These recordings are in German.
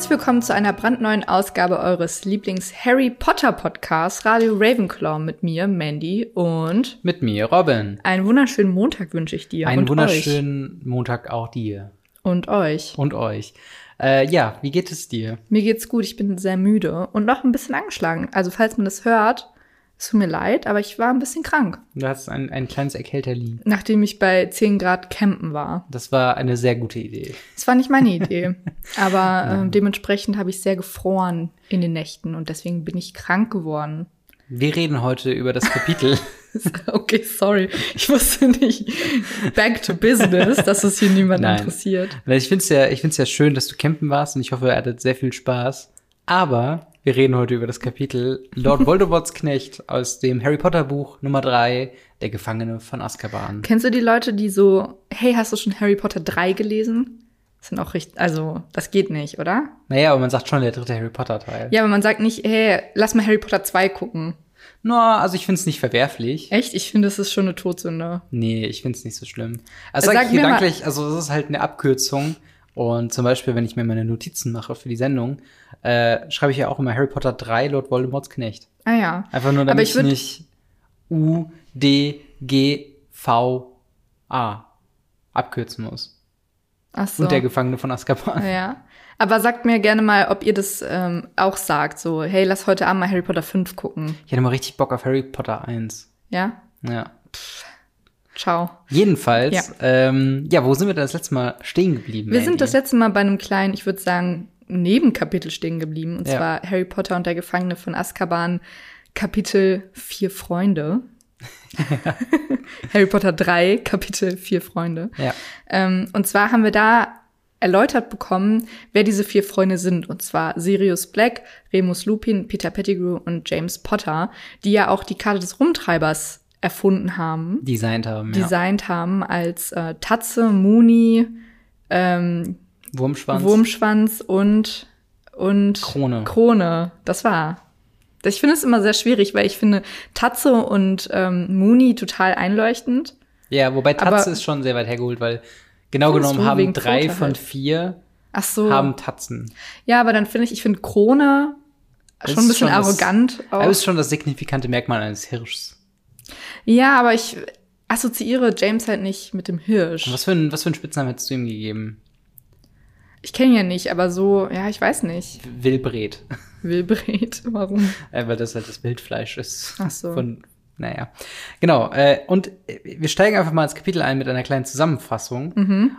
herzlich willkommen zu einer brandneuen Ausgabe eures Lieblings-Harry Potter Podcasts Radio Ravenclaw mit mir, Mandy und Mit mir, Robin. einen wunderschönen Montag wünsche ich dir Einen und wunderschönen Montag auch dir euch. Und euch. und euch. Äh, ja, wie geht es dir? Mir geht's gut, ich bin sehr müde und noch ein bisschen angeschlagen. Also falls man das hört, es tut mir leid, aber ich war ein bisschen krank, Du hast ein, ein kleines Erkälterli. nachdem ich bei 10 Grad campen war. Das war eine sehr gute Idee. Es war nicht meine Idee, aber ähm, dementsprechend habe ich sehr gefroren in den Nächten und deswegen bin ich krank geworden. Wir reden heute über das Kapitel. Okay, sorry. Ich wusste nicht. Back to business, dass es hier niemand Nein. interessiert. Ich finde es ja, ich find's ja schön, dass du campen warst und ich hoffe, ihr hattet sehr viel Spaß. Aber wir reden heute über das Kapitel Lord Voldemorts Knecht aus dem Harry Potter Buch Nummer 3, Der Gefangene von Azkaban. Kennst du die Leute, die so, hey, hast du schon Harry Potter 3 gelesen? Das sind auch richtig, also, das geht nicht, oder? Naja, aber man sagt schon der dritte Harry Potter Teil. Ja, aber man sagt nicht, hey, lass mal Harry Potter 2 gucken. No, also ich finde es nicht verwerflich. Echt? Ich finde, das ist schon eine Todsünde. Nee, ich find's nicht so schlimm. Also Sag sag ich gedanklich, also das ist halt eine Abkürzung. Und zum Beispiel, wenn ich mir meine Notizen mache für die Sendung, äh, schreibe ich ja auch immer Harry Potter 3, Lord Voldemorts Knecht. Ah ja. Einfach nur, damit ich ich, nicht U, D, G, V, A abkürzen muss. Ach so. Und der Gefangene von Azkaban. ja. Aber sagt mir gerne mal, ob ihr das ähm, auch sagt. So, hey, lass heute Abend mal Harry Potter 5 gucken. Ich hatte mal richtig Bock auf Harry Potter 1. Ja? Ja. Ciao. Jedenfalls, Ja. Ähm, ja, wo sind wir denn das letzte Mal stehen geblieben? Wir sind das letzte Mal bei einem kleinen, ich würde sagen, Nebenkapitel stehen geblieben. Und Ja. zwar Harry Potter und der Gefangene von Azkaban, Kapitel Vier Freunde. Harry Potter 3, Kapitel Vier Freunde. Ja. Ähm, und zwar haben wir da erläutert bekommen, wer diese vier Freunde sind. Und zwar Sirius Black, Remus Lupin, Peter Pettigrew und James Potter, die ja auch die Karte des Rumtreibers erfunden haben Designt haben, ja. designt haben als äh, Tatze, Muni, ähm, Wurmschwanz. Wurmschwanz und, und Krone. Krone. Das war. Ich finde es immer sehr schwierig, weil ich finde Tatze und ähm, Muni total einleuchtend. Ja, wobei Aber- Tatze ist schon sehr weit hergeholt, weil genau genommen haben drei Quote von halt. vier Ach so. haben Tatzen. ja, aber dann finde ich, ich finde Krone Das schon ein bisschen schon das- arrogant. Aber auch. das ist schon das signifikante Merkmal eines Hirschs. Ja, aber ich assoziiere James halt nicht mit dem Hirsch. Und was für, ein, was für einen Spitznamen hättest du ihm gegeben? Ich kenne ihn ja nicht, aber so, ja, ich weiß nicht. Wilbret. Wilbret, warum? äh, weil das halt das Wildfleisch ist. Ach so. Von, naja. Genau. Äh, und wir steigen einfach mal ins Kapitel ein mit einer kleinen Zusammenfassung.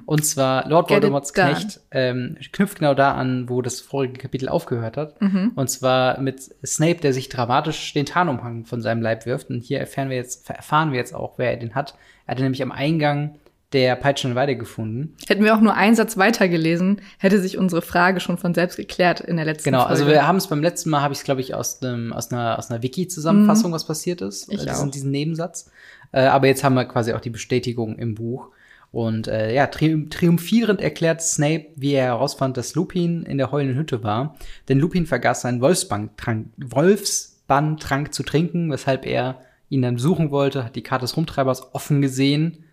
Und zwar Lord Mhm. Get Voldemorts. Knecht ähm, knüpft genau da an, wo das vorige Kapitel aufgehört hat. Mhm. Und zwar mit Snape, der sich dramatisch den Tarnumhang von seinem Leib wirft. Und hier erfahren wir jetzt, erfahren wir jetzt auch, wer er den hat. Er hatte nämlich am Eingang der peitschenden Weide gefunden. Hätten wir auch nur einen Satz weitergelesen, hätte sich unsere Frage schon von selbst geklärt in der letzten Genau, Folge. also wir haben es beim letzten Mal, habe ich es, glaube ich, aus, einem, aus einer, aus einer Wiki-Zusammenfassung, was passiert ist. Ich äh, auch. diesen, diesen Nebensatz. Äh, aber jetzt haben wir quasi auch die Bestätigung im Buch. Und äh, ja, trium triumphierend erklärt Snape, wie er herausfand, dass Lupin in der heulenden Hütte war. Denn Lupin vergaß seinen Wolfsbanntrank, Wolfsbanntrank zu trinken, weshalb er ihn dann besuchen wollte, hat die Karte des Rumtreibers offen gesehen,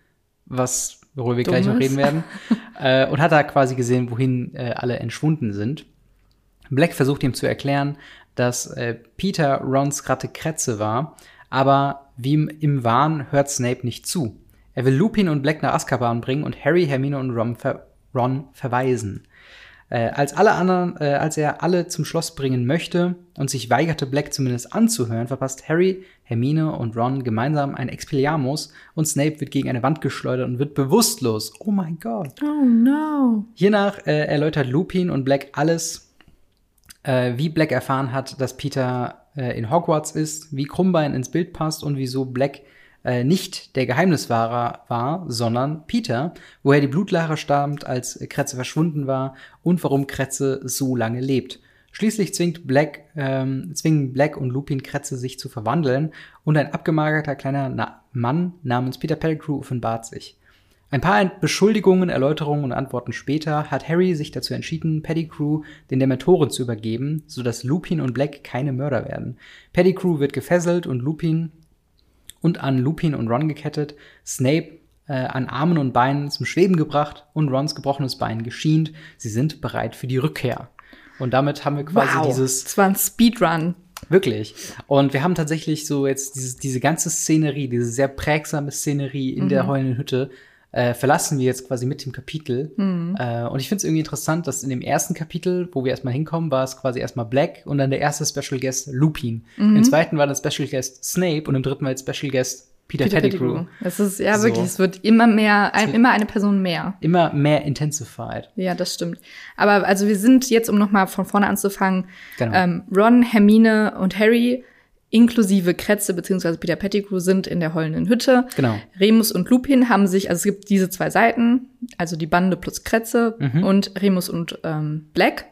was, worüber wir gleich noch reden werden, äh, und hat da quasi gesehen, wohin äh, alle entschwunden sind. Black versucht ihm zu erklären, dass äh, Peter Rons Ratte Kretze war, aber wie im, im Wahn hört Snape nicht zu. Er will Lupin und Black nach Azkaban bringen und Harry, Hermine und Ron, ver Ron verweisen. Äh, als alle anderen, äh, als er alle zum Schloss bringen möchte und sich weigerte, Black zumindest anzuhören, verpasst Harry, Hermine und Ron gemeinsam ein Expelliarmus und Snape wird gegen eine Wand geschleudert und wird bewusstlos. Oh mein Gott. oh no. Hiernach äh, erläutert Lupin und Black alles, äh, wie Black erfahren hat, dass Peter äh, in Hogwarts ist, wie Krummbein ins Bild passt und wieso Black äh, nicht der Geheimniswahrer war, sondern Peter, woher die Blutlache stammt, als Kretze verschwunden war und warum Kretze so lange lebt. Schließlich zwingt Black, ähm, zwingen Black und Lupin Kretze sich zu verwandeln und ein abgemagerter kleiner Na Mann namens Peter Pettigrew offenbart sich. Ein paar Beschuldigungen, Erläuterungen und Antworten später hat Harry sich dazu entschieden, Pettigrew den Dementoren zu übergeben, sodass Lupin und Black keine Mörder werden. Pettigrew wird gefesselt und Lupin und an Lupin und Ron gekettet, Snape äh, an Armen und Beinen zum Schweben gebracht und Rons gebrochenes Bein geschient. Sie sind bereit für die Rückkehr. Und damit haben wir quasi wow. dieses. Es war ein Speedrun. Wirklich. Und wir haben tatsächlich so jetzt dieses, diese ganze Szenerie, diese sehr prägsame Szenerie in der heulenden Hütte, äh, verlassen wir jetzt quasi mit dem Kapitel. Äh, und ich finde es irgendwie interessant, dass in dem ersten Kapitel, wo wir erstmal hinkommen, war es quasi erstmal Black und dann der erste Special Guest Lupin. Im zweiten war dann Special Guest Snape und im dritten war jetzt Special Guest Peter, Peter Pettigrew. Pettigrew. Es ist, ja So. wirklich, es wird immer mehr, ein, immer eine Person mehr. Immer mehr intensified. Ja, das stimmt. Aber also wir sind jetzt, um nochmal von vorne anzufangen, Genau. ähm, Ron, Hermine und Harry inklusive Kretze beziehungsweise Peter Pettigrew sind in der heulenden Hütte. Genau. Remus und Lupin haben sich, also es gibt diese zwei Seiten, also die Bande plus Kretze Mhm. und Remus und ähm, Black,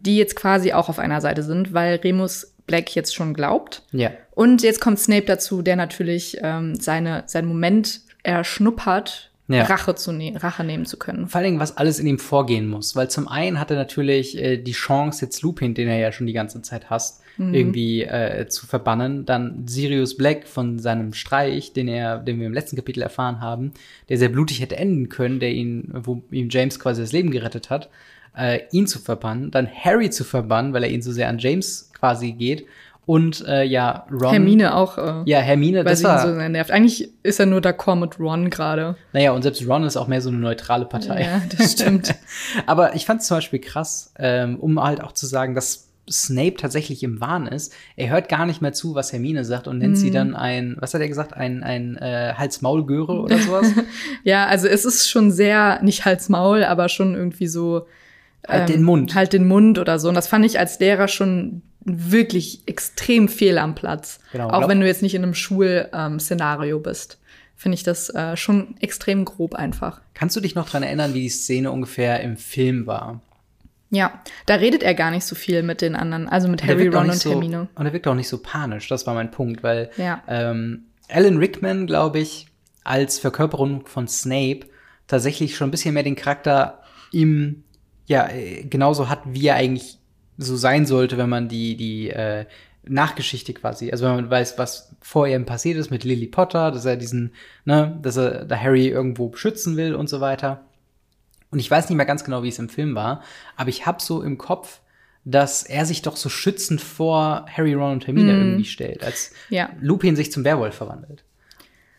die jetzt quasi auch auf einer Seite sind, weil Remus Black jetzt schon glaubt. Ja. Und jetzt kommt Snape dazu, der natürlich ähm, seine, seinen Moment erschnuppert, Ja. Rache, zu ne Rache nehmen zu können. Vor allen Dingen, was alles in ihm vorgehen muss. Weil zum einen hat er natürlich äh, die Chance, jetzt Lupin, den er ja schon die ganze Zeit hasst, irgendwie äh, zu verbannen. Dann Sirius Black von seinem Streich, den er, den wir im letzten Kapitel erfahren haben, der sehr blutig hätte enden können, der ihn, wo ihm James quasi das Leben gerettet hat, äh, ihn zu verbannen. Dann Harry zu verbannen, weil er ihn so sehr an James quasi geht. Und äh, ja, Ron. Hermine auch, äh, Ja, Hermine, weil das sie ihn war. so sehr nervt. Eigentlich ist er nur d'accord mit Ron gerade. naja, und selbst Ron ist auch mehr so eine neutrale Partei. Ja, das stimmt. Aber ich fand es zum Beispiel krass, ähm, um halt auch zu sagen, dass Snape tatsächlich im Wahn ist. Er hört gar nicht mehr zu, was Hermine sagt und nennt Mhm. sie dann ein, was hat er gesagt, ein, ein äh, Hals-Maul-Göre oder sowas. ja, also es ist schon sehr, nicht Hals-Maul, aber schon irgendwie so. halt den Mund. Halt den Mund oder so. Und das fand ich als Lehrer schon wirklich extrem fehl am Platz. Genau, Auch wenn du jetzt nicht in einem Schul-Szenario bist. Finde ich das äh, schon extrem grob einfach. Kannst du dich noch dran erinnern, wie die Szene ungefähr im Film war? Ja, da redet er gar nicht so viel mit den anderen, also mit Harry, Ron und so, Hermine. Und er wirkt auch nicht so panisch, das war mein Punkt, weil Ja. ähm, Alan Rickman, glaube ich, als Verkörperung von Snape tatsächlich schon ein bisschen mehr den Charakter ihm ja äh, genauso hat, wie er eigentlich so sein sollte, wenn man die die äh, Nachgeschichte quasi, also wenn man weiß, was vor ihm passiert ist mit Lily Potter, dass er diesen, ne, dass er da Harry irgendwo beschützen will und so weiter. Und ich weiß nicht mehr ganz genau, wie es im Film war, aber ich habe so im Kopf, dass er sich doch so schützend vor Harry, Ron und Hermine irgendwie stellt, als Ja. Lupin sich zum Werwolf verwandelt.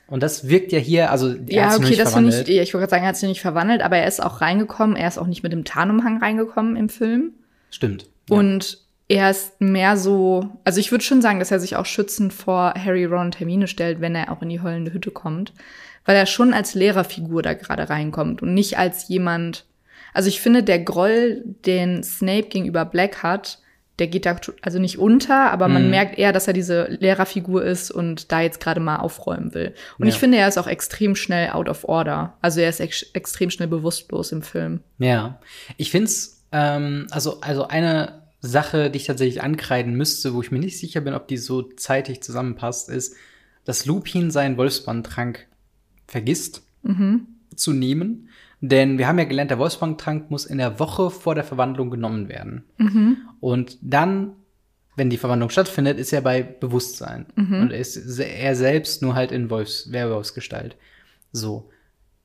Und das wirkt ja hier, also er hat Ja, okay, nicht das finde verwandelt. ich, ich wollte gerade sagen, er hat sich nicht verwandelt, aber er ist auch reingekommen. Er ist auch nicht mit dem Tarnumhang reingekommen im Film. Stimmt. Ja. Und er ist mehr so, also ich würde schon sagen, dass er sich auch schützend vor Harry, Ron und Hermine stellt, wenn er auch in die heulende Hütte kommt. Weil er schon als Lehrerfigur da gerade reinkommt und nicht als jemand. Also ich finde, der Groll, den Snape gegenüber Black hat, der geht da also nicht unter, aber man Mhm. merkt eher, dass er diese Lehrerfigur ist und da jetzt gerade mal aufräumen will. Und Ja. ich finde, er ist auch extrem schnell out of order. Also er ist ex extrem schnell bewusstlos im Film. Ja, ich find's, ähm, also, also eine Sache, die ich tatsächlich ankreiden müsste, wo ich mir nicht sicher bin, ob die so zeitig zusammenpasst, ist, dass Lupin seinen Wolfsbandtrank vergisst zu nehmen. Denn wir haben ja gelernt, der Wolfsbandtrank muss in der Woche vor der Verwandlung genommen werden. Und dann, wenn die Verwandlung stattfindet, ist er bei Bewusstsein. Und ist se- er selbst nur halt in Wolfs Werwolfsgestalt. So.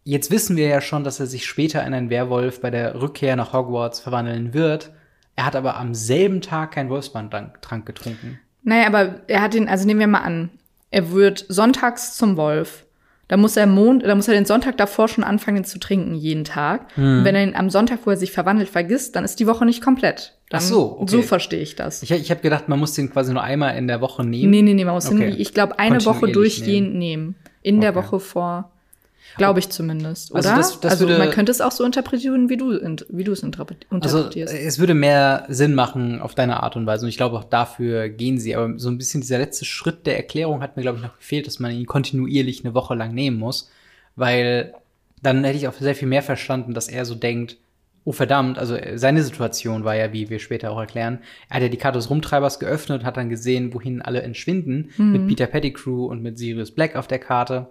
Jetzt wissen wir ja schon, dass er sich später in einen Werwolf bei der Rückkehr nach Hogwarts verwandeln wird. Er hat aber am selben Tag keinen Wolfsbandtrank Trank getrunken. Naja, aber er hat den, also nehmen wir mal an, er wird sonntags zum Wolf. Da muss er Mond, da muss er den Sonntag davor schon anfangen zu trinken, jeden Tag. Hm. Und wenn er ihn am Sonntag, wo er sich verwandelt, vergisst, dann ist die Woche nicht komplett. Dann, Ach so, okay. So verstehe ich das. Ich, ich habe gedacht, man muss den quasi nur einmal in der Woche nehmen. nee, nee, nee, man muss Okay. den, ich glaube, eine Woche durchgehend nehmen. In der Okay. Woche vor. Glaube ich zumindest, oder? Also das- das also würde- man könnte es auch so interpretieren, wie du, wie du es interpre- Also interpretierst. äh, es würde mehr Sinn machen auf deine Art und Weise. Und ich glaube, auch dafür gehen sie. Aber so ein bisschen dieser letzte Schritt der Erklärung hat mir, glaube ich, noch gefehlt, dass man ihn kontinuierlich eine Woche lang nehmen muss. Weil dann hätte ich auch sehr viel mehr verstanden, dass er so denkt, oh verdammt, also äh, seine Situation war ja, wie wir später auch erklären, er hat ja die Karte des Rumtreibers geöffnet, hat dann gesehen, wohin alle entschwinden, mit Peter Pettigrew und mit Sirius Black auf der Karte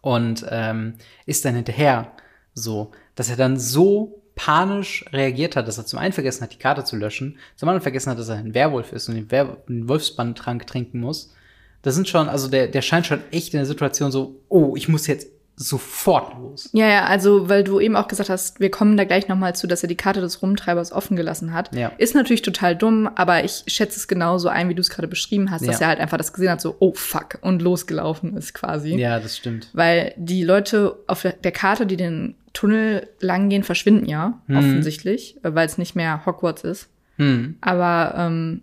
und ähm, ist dann hinterher so, dass er dann so panisch reagiert hat, dass er zum einen vergessen hat, die Karte zu löschen, zum anderen vergessen hat, dass er ein Werwolf ist und den, Wer einen Wolfsbandtrank trinken muss. Das sind schon, also der, der scheint schon echt in der Situation so, oh, ich muss jetzt sofort los. Ja, ja, also weil du eben auch gesagt hast, wir kommen da gleich nochmal zu, dass er die Karte des Rumtreibers offen gelassen hat. Ja. Ist natürlich total dumm, aber ich schätze es genauso ein, wie du es gerade beschrieben hast, dass Ja. er halt einfach das gesehen hat, so, oh fuck, und losgelaufen ist quasi. Ja, das stimmt. Weil die Leute auf der- Karte, die den Tunnel lang gehen, verschwinden ja, offensichtlich, äh, weil es nicht mehr Hogwarts ist. Hm. Aber ähm,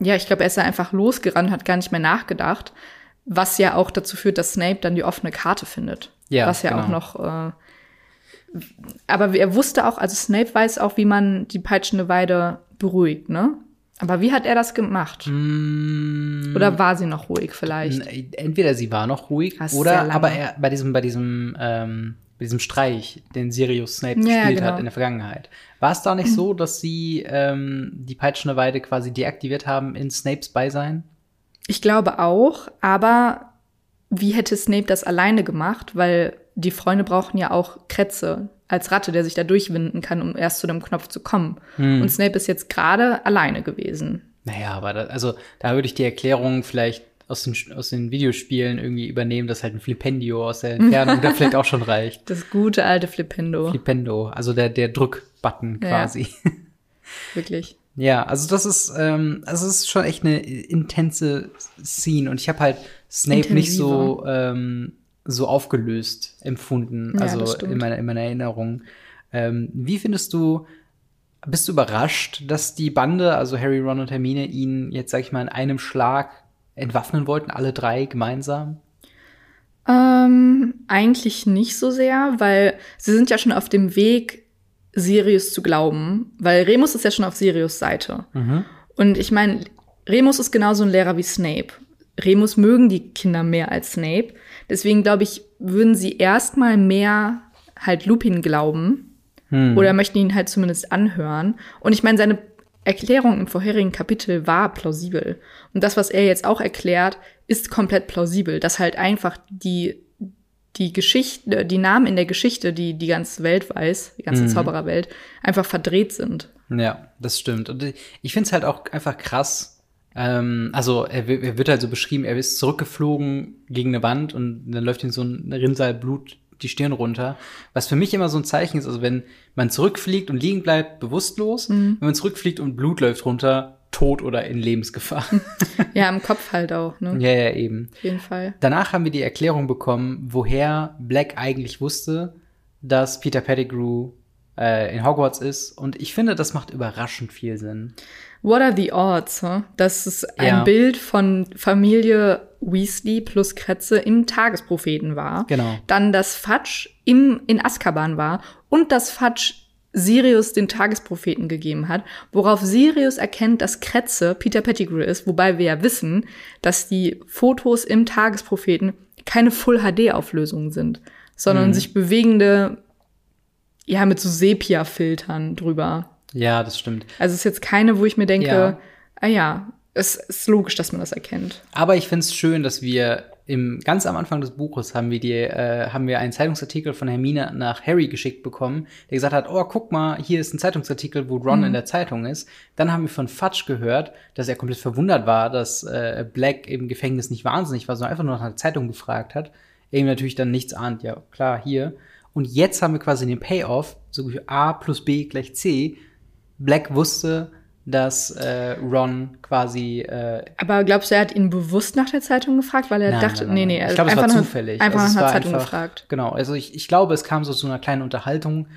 ja, ich glaube, er ist da einfach losgerannt, hat gar nicht mehr nachgedacht, was ja auch dazu führt, dass Snape dann die offene Karte findet. Ja, was ja genau. auch noch. Äh, aber er wusste auch, also Snape weiß auch, wie man die peitschende Weide beruhigt, ne? Aber wie hat er das gemacht? Mm, Oder war sie noch ruhig vielleicht? Entweder sie war noch ruhig Das oder aber er bei diesem bei diesem ähm, bei diesem Streich, den Sirius Snape Ja, gespielt genau. hat in der Vergangenheit. War es da nicht so, dass sie ähm, die peitschende Weide quasi deaktiviert haben in Snapes Beisein? Ich glaube auch, aber wie hätte Snape das alleine gemacht? Weil die Freunde brauchen ja auch Kretze als Ratte, der sich da durchwinden kann, um erst zu dem Knopf zu kommen. Und Snape ist jetzt gerade alleine gewesen. Naja, aber da, also da würde ich die Erklärung vielleicht aus den, aus den Videospielen irgendwie übernehmen, dass halt ein Flipendio aus der Entfernung da vielleicht auch schon reicht. Das gute alte Flipendo, Flipendo, also der, der Drückbutton Ja. quasi. wirklich. Ja, also das ist, ähm, also es ist schon echt eine intense Scene und ich habe halt Snape nicht so ähm, so aufgelöst empfunden, Ja, also in meiner in meiner Erinnerung. Ähm, wie findest du? Bist du überrascht, dass die Bande, also Harry, Ron und Hermine, ihn jetzt sag ich mal in einem Schlag entwaffnen wollten, alle drei gemeinsam? Ähm, eigentlich nicht so sehr, weil sie sind ja schon auf dem Weg, Sirius zu glauben, weil Remus ist ja schon auf Sirius Seite. Und ich meine, Remus ist genauso ein Lehrer wie Snape. Remus mögen die Kinder mehr als Snape. Deswegen glaube ich, würden sie erstmal mehr halt Lupin glauben oder möchten ihn halt zumindest anhören. Und ich meine, seine Erklärung im vorherigen Kapitel war plausibel. Und das, was er jetzt auch erklärt, ist komplett plausibel, dass halt einfach die die Geschichte, die Namen in der Geschichte, die die ganze Welt weiß, die ganze Zaubererwelt, einfach verdreht sind. Ja, das stimmt. Und ich finde es halt auch einfach krass. Ähm, also er, er wird halt so beschrieben, er ist zurückgeflogen gegen eine Wand und dann läuft ihm so ein Rinnsal Blut die Stirn runter. Was für mich immer so ein Zeichen ist, also wenn man zurückfliegt und liegen bleibt, bewusstlos, wenn man zurückfliegt und Blut läuft runter, tot oder in Lebensgefahr. Ja, im Kopf halt auch, ne? ja, ja, eben. Auf jeden Fall. Danach haben wir die Erklärung bekommen, woher Black eigentlich wusste, dass Peter Pettigrew äh, in Hogwarts ist. Und ich finde, das macht überraschend viel Sinn. What are the odds, huh? dass es ein Ja. Bild von Familie Weasley plus Kretze im Tagespropheten war. Genau. Dann, dass Fudge im, in Azkaban war und dass Fudge Sirius den Tagespropheten gegeben hat, worauf Sirius erkennt, dass Kretze Peter Pettigrew ist, wobei wir ja wissen, dass die Fotos im Tagespropheten keine Full-HD-Auflösungen sind, sondern Mhm. sich bewegende, ja, mit so Sepia-Filtern drüber. Ja, das stimmt. Also es ist jetzt keine, wo ich mir denke, Ja. ah ja, es ist logisch, dass man das erkennt. Aber ich finde es schön, dass wir im ganz am Anfang des Buches haben wir die äh, haben wir einen Zeitungsartikel von Hermine nach Harry geschickt bekommen, der gesagt hat, oh guck mal, hier ist ein Zeitungsartikel, wo Ron in der Zeitung ist. Dann haben wir von Fudge gehört, dass er komplett verwundert war, dass äh, Black im Gefängnis nicht wahnsinnig war, sondern einfach nur nach einer Zeitung gefragt hat. Er ihm natürlich dann nichts ahnt, ja klar hier. Und jetzt haben wir quasi den Payoff, so wie A plus B gleich C. Black wusste, dass äh, Ron quasi äh, Aber glaubst du, er hat ihn bewusst nach der Zeitung gefragt, weil er Nein, dachte, nein, nein, nee, nee, er ich glaube, es einfach war zufällig. Einfach Also nach war Zeitung einfach- gefragt. Genau, also ich, ich glaube, es kam so zu einer kleinen Unterhaltung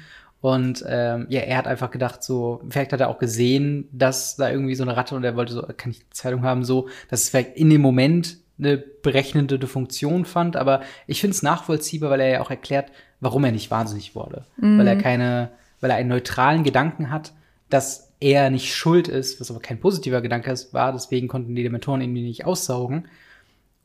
und ähm, ja, er hat einfach gedacht, so, vielleicht hat er auch gesehen, dass da irgendwie so eine Ratte und er wollte so, kann ich die Zeitung haben, so, dass es vielleicht in dem Moment eine berechnende Funktion fand, aber ich finde es nachvollziehbar, weil er ja auch erklärt, warum er nicht wahnsinnig wurde. Mhm. Weil er keine, weil er einen neutralen Gedanken hat, dass er nicht schuld ist, was aber kein positiver Gedanke ist, war, deswegen konnten die Dementoren ihn nicht aussaugen.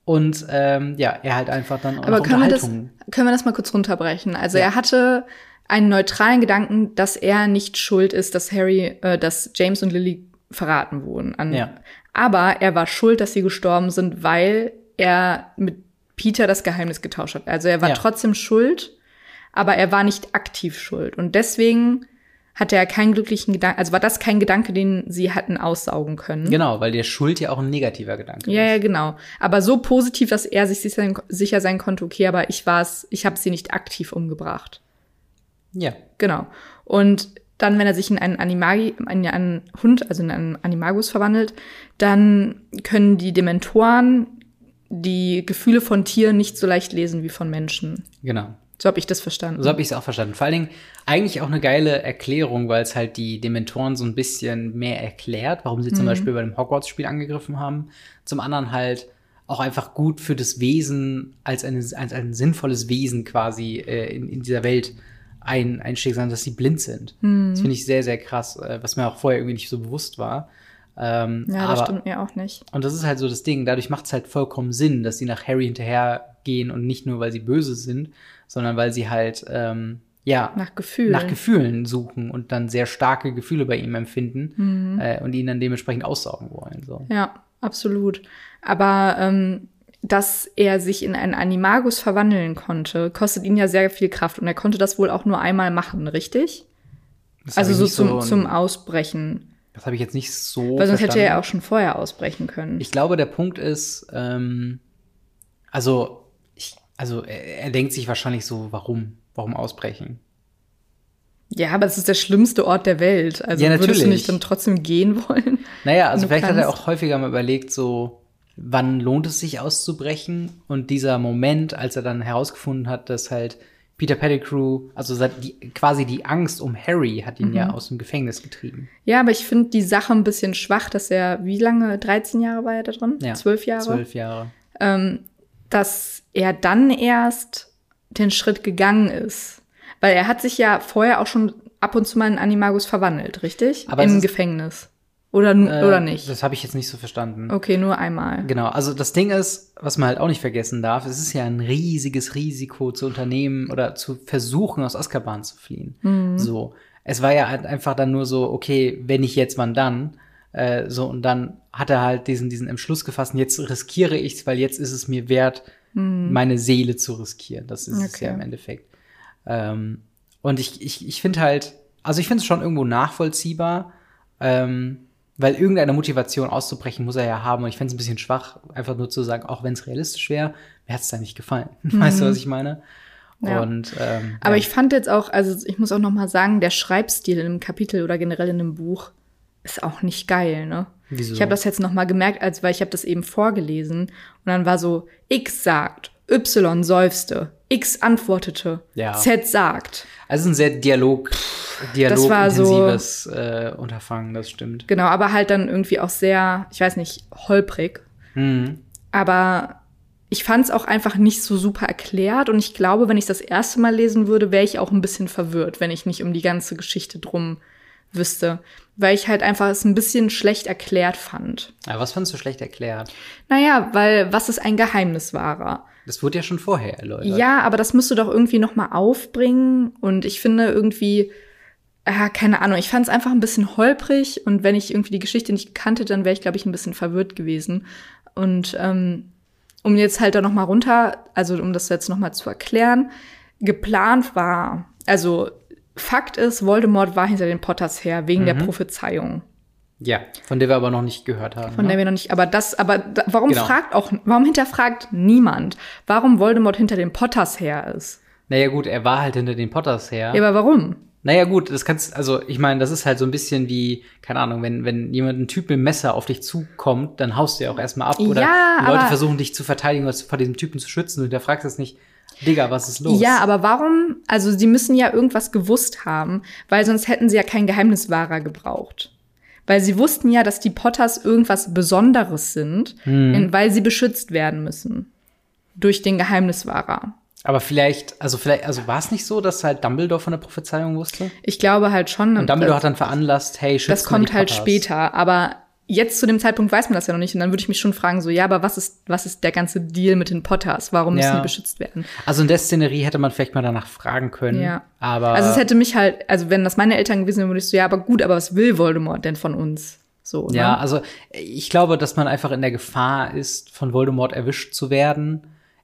Und ähm, ja, er halt einfach dann auch Aber können wir, das, können wir das mal kurz runterbrechen? Also Ja. er hatte einen neutralen Gedanken, dass er nicht schuld ist, dass Harry, äh, dass James und Lily verraten wurden. An, Ja. Aber er war schuld, dass sie gestorben sind, weil er mit Peter das Geheimnis getauscht hat. Also er war Ja. trotzdem schuld, aber er war nicht aktiv schuld. Und deswegen hatte er keinen glücklichen Gedanken, also war das kein Gedanke, den sie hatten aussaugen können. Genau, weil der Schuld ja auch ein negativer Gedanke Ja, ist. ja, genau. Aber so positiv, dass er sich sicher sein, sicher sein konnte, okay, aber ich war es, ich habe sie nicht aktiv umgebracht. Ja. Genau. Und dann, wenn er sich in einen Animagi, in einen Hund, also in einen Animagus verwandelt, dann können die Dementoren die Gefühle von Tieren nicht so leicht lesen wie von Menschen. Genau. So habe ich das verstanden. So habe ich es auch verstanden. Vor allen Dingen eigentlich auch eine geile Erklärung, weil es halt die Dementoren so ein bisschen mehr erklärt, warum sie zum Beispiel bei dem Hogwarts-Spiel angegriffen haben. Zum anderen halt auch einfach gut für das Wesen als, eine, als ein sinnvolles Wesen quasi äh, in, in dieser Welt ein, einstieg, sondern dass sie blind sind. Das finde ich sehr, sehr krass, äh, was mir auch vorher irgendwie nicht so bewusst war. Ähm, ja, das aber- stimmt mir auch nicht. und das ist halt so das Ding. Dadurch macht es halt vollkommen Sinn, dass sie nach Harry hinterhergehen und nicht nur, weil sie böse sind, sondern weil sie halt, ähm, ja, Nach Gefühlen. nach Gefühlen suchen und dann sehr starke Gefühle bei ihm empfinden äh, und ihn dann dementsprechend aussaugen wollen. So. Ja, absolut. Aber ähm, dass er sich in einen Animagus verwandeln konnte, kostet ihn ja sehr viel Kraft. Und er konnte das wohl auch nur einmal machen, richtig? Das Also so zum, zum ein- Ausbrechen. Das habe ich jetzt nicht so. Weil sonst hätte er ja verstanden. auch schon vorher ausbrechen können. Ich glaube, der Punkt ist, ähm, also, ich, also er, er denkt sich wahrscheinlich so, warum? Warum ausbrechen? ja, aber es ist der schlimmste Ort der Welt. Also Ja, würdest du nicht dann trotzdem gehen wollen? Naja, also vielleicht hat er kannst. auch häufiger mal überlegt, so, wann lohnt es sich auszubrechen? Und dieser Moment, als er dann herausgefunden hat, dass halt Peter Pettigrew, also die, quasi die Angst um Harry hat ihn Mhm. ja aus dem Gefängnis getrieben. Ja, aber ich finde die Sache ein bisschen schwach, dass er, wie lange? 13 Jahre war er da drin? Ja, 12 Jahre? Zwölf Jahre. ähm, dass er dann erst den Schritt gegangen ist. Weil er hat sich ja vorher auch schon ab und zu mal in Animagus verwandelt, richtig? Aber Im Gefängnis. Oder, Äh, oder nicht? Das habe ich jetzt nicht so verstanden. Okay, nur einmal. Genau, also das Ding ist, was man halt auch nicht vergessen darf, es ist ja ein riesiges Risiko zu unternehmen oder zu versuchen, aus Azkaban zu fliehen. Mhm. So. Es war ja halt einfach dann nur so, okay, wenn nicht jetzt, wann dann? Äh, so, und dann hat er halt diesen, diesen Entschluss gefasst, jetzt riskiere ich's, weil jetzt ist es mir wert, meine Seele zu riskieren. Das ist es Mhm. Okay. ja im Endeffekt. Ähm, und ich, ich, ich finde halt, also ich finde es schon irgendwo nachvollziehbar, ähm, weil irgendeine Motivation auszubrechen muss er ja haben. Und ich fände es ein bisschen schwach, einfach nur zu sagen, auch wenn es realistisch wäre, mir hat es da nicht gefallen. Weißt du, was ich meine? Mhm. Ja. Und ähm, Aber ja. ich fand jetzt auch, also ich muss auch noch mal sagen, der Schreibstil in einem Kapitel oder generell in einem Buch ist auch nicht geil, ne? Wieso? Ich habe das jetzt noch mal gemerkt, als weil ich habe das eben vorgelesen und dann war so X sagt, Y seufzte, X antwortete, Ja. Z sagt. Also ein sehr Dialog, war so- dialogintensives äh, Unterfangen, das stimmt. Genau, aber halt dann irgendwie auch sehr, ich weiß nicht, holprig. Mhm. Aber ich fand es auch einfach nicht so super erklärt und ich glaube, wenn ich das erste Mal lesen würde, wäre ich auch ein bisschen verwirrt, wenn ich nicht um die ganze Geschichte drum wüsste, weil ich halt einfach es ein bisschen schlecht erklärt fand. Aber was fandst du schlecht erklärt? Naja, weil was ist ein Geheimniswahrer? Das wurde ja schon vorher erläutert. Ja, aber das musst du doch irgendwie noch mal aufbringen und ich finde irgendwie ah, keine Ahnung, ich fand es einfach ein bisschen holprig und wenn ich irgendwie die Geschichte nicht gekannt hätte, dann wäre ich glaube ich ein bisschen verwirrt gewesen und ähm, um jetzt halt da noch mal runter, also um das jetzt noch mal zu erklären, geplant war, also Fakt ist, Voldemort war hinter den Potters her wegen der Prophezeiung. Ja, von der wir aber noch nicht gehört haben. Von ne? der wir noch nicht, aber das, aber da, warum Genau. fragt auch, warum hinterfragt niemand, warum Voldemort hinter den Potters her ist? Naja, gut, er war halt hinter den Potters her. Ja, aber warum? Naja, gut, das kannst, also ich meine, das ist halt so ein bisschen wie, keine Ahnung, wenn, wenn jemand ein Typ mit dem Messer auf dich zukommt, dann haust du ja auch erstmal ab. Oder Ja, die Leute versuchen dich zu verteidigen oder vor diesem Typen zu schützen und da fragst du es nicht, Digga, was ist los? Ja, aber warum? Also, sie müssen ja irgendwas gewusst haben, weil sonst hätten sie ja keinen Geheimniswahrer gebraucht. Weil sie wussten ja, dass die Potters irgendwas Besonderes sind, Hm. weil sie beschützt werden müssen. Durch den Geheimniswahrer. Aber vielleicht, also vielleicht, also war es nicht so, dass halt Dumbledore von der Prophezeiung wusste? Ich glaube halt schon. Und Dumbledore hat dann veranlasst, hey, schützt das kommt halt Potters. später. Aber jetzt zu dem Zeitpunkt weiß man das ja noch nicht. Und dann würde ich mich schon fragen, so, ja, aber was ist, was ist der ganze Deal mit den Potters? Warum müssen Ja. die beschützt werden? Also in der Szenerie hätte man vielleicht mal danach fragen können. Ja. Aber Also es hätte mich halt, also wenn das meine Eltern gewesen wären, würde ich so, ja, aber gut, aber was will Voldemort denn von uns? So, ne? Ja, also ich glaube, dass man einfach in der Gefahr ist, von Voldemort erwischt zu werden.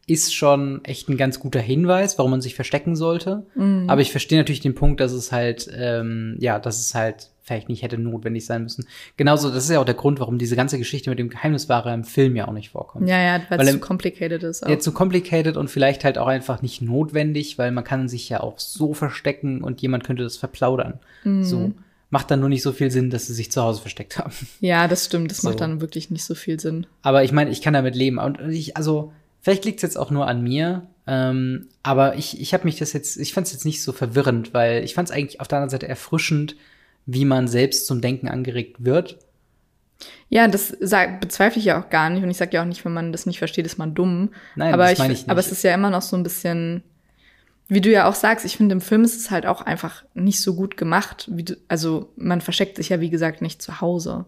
ist schon echt ein ganz guter Hinweis, warum man sich verstecken sollte. Mhm. Aber ich verstehe natürlich den Punkt, dass es halt, ähm, ja, dass es halt vielleicht nicht hätte notwendig sein müssen. Genauso, das ist ja auch der Grund, warum diese ganze Geschichte mit dem Geheimniswahrer im Film ja auch nicht vorkommt. Ja, ja, weil Weil es zu complicated ist. Auch. Ja, zu complicated und vielleicht halt auch einfach nicht notwendig, weil man kann sich ja auch so verstecken und jemand könnte das verplaudern. Mhm. So. Macht dann nur nicht so viel Sinn, dass sie sich zu Hause versteckt haben. Ja, das stimmt. Das So. macht dann wirklich nicht so viel Sinn. Aber ich meine, ich kann damit leben. Und ich, also, vielleicht liegt es jetzt auch nur an mir. Ähm, aber ich, ich habe mich das jetzt, ich fand es jetzt nicht so verwirrend, weil ich fand es eigentlich auf der anderen Seite erfrischend, wie man selbst zum Denken angeregt wird. Ja, das sag, bezweifle ich ja auch gar nicht. Und ich sage ja auch nicht, wenn man das nicht versteht, ist man dumm. Nein, aber das ich, meine ich nicht. Aber es ist ja immer noch so ein bisschen, wie du ja auch sagst, ich finde, im Film ist es halt auch einfach nicht so gut gemacht. Wie du, also man versteckt sich ja, wie gesagt, nicht zu Hause.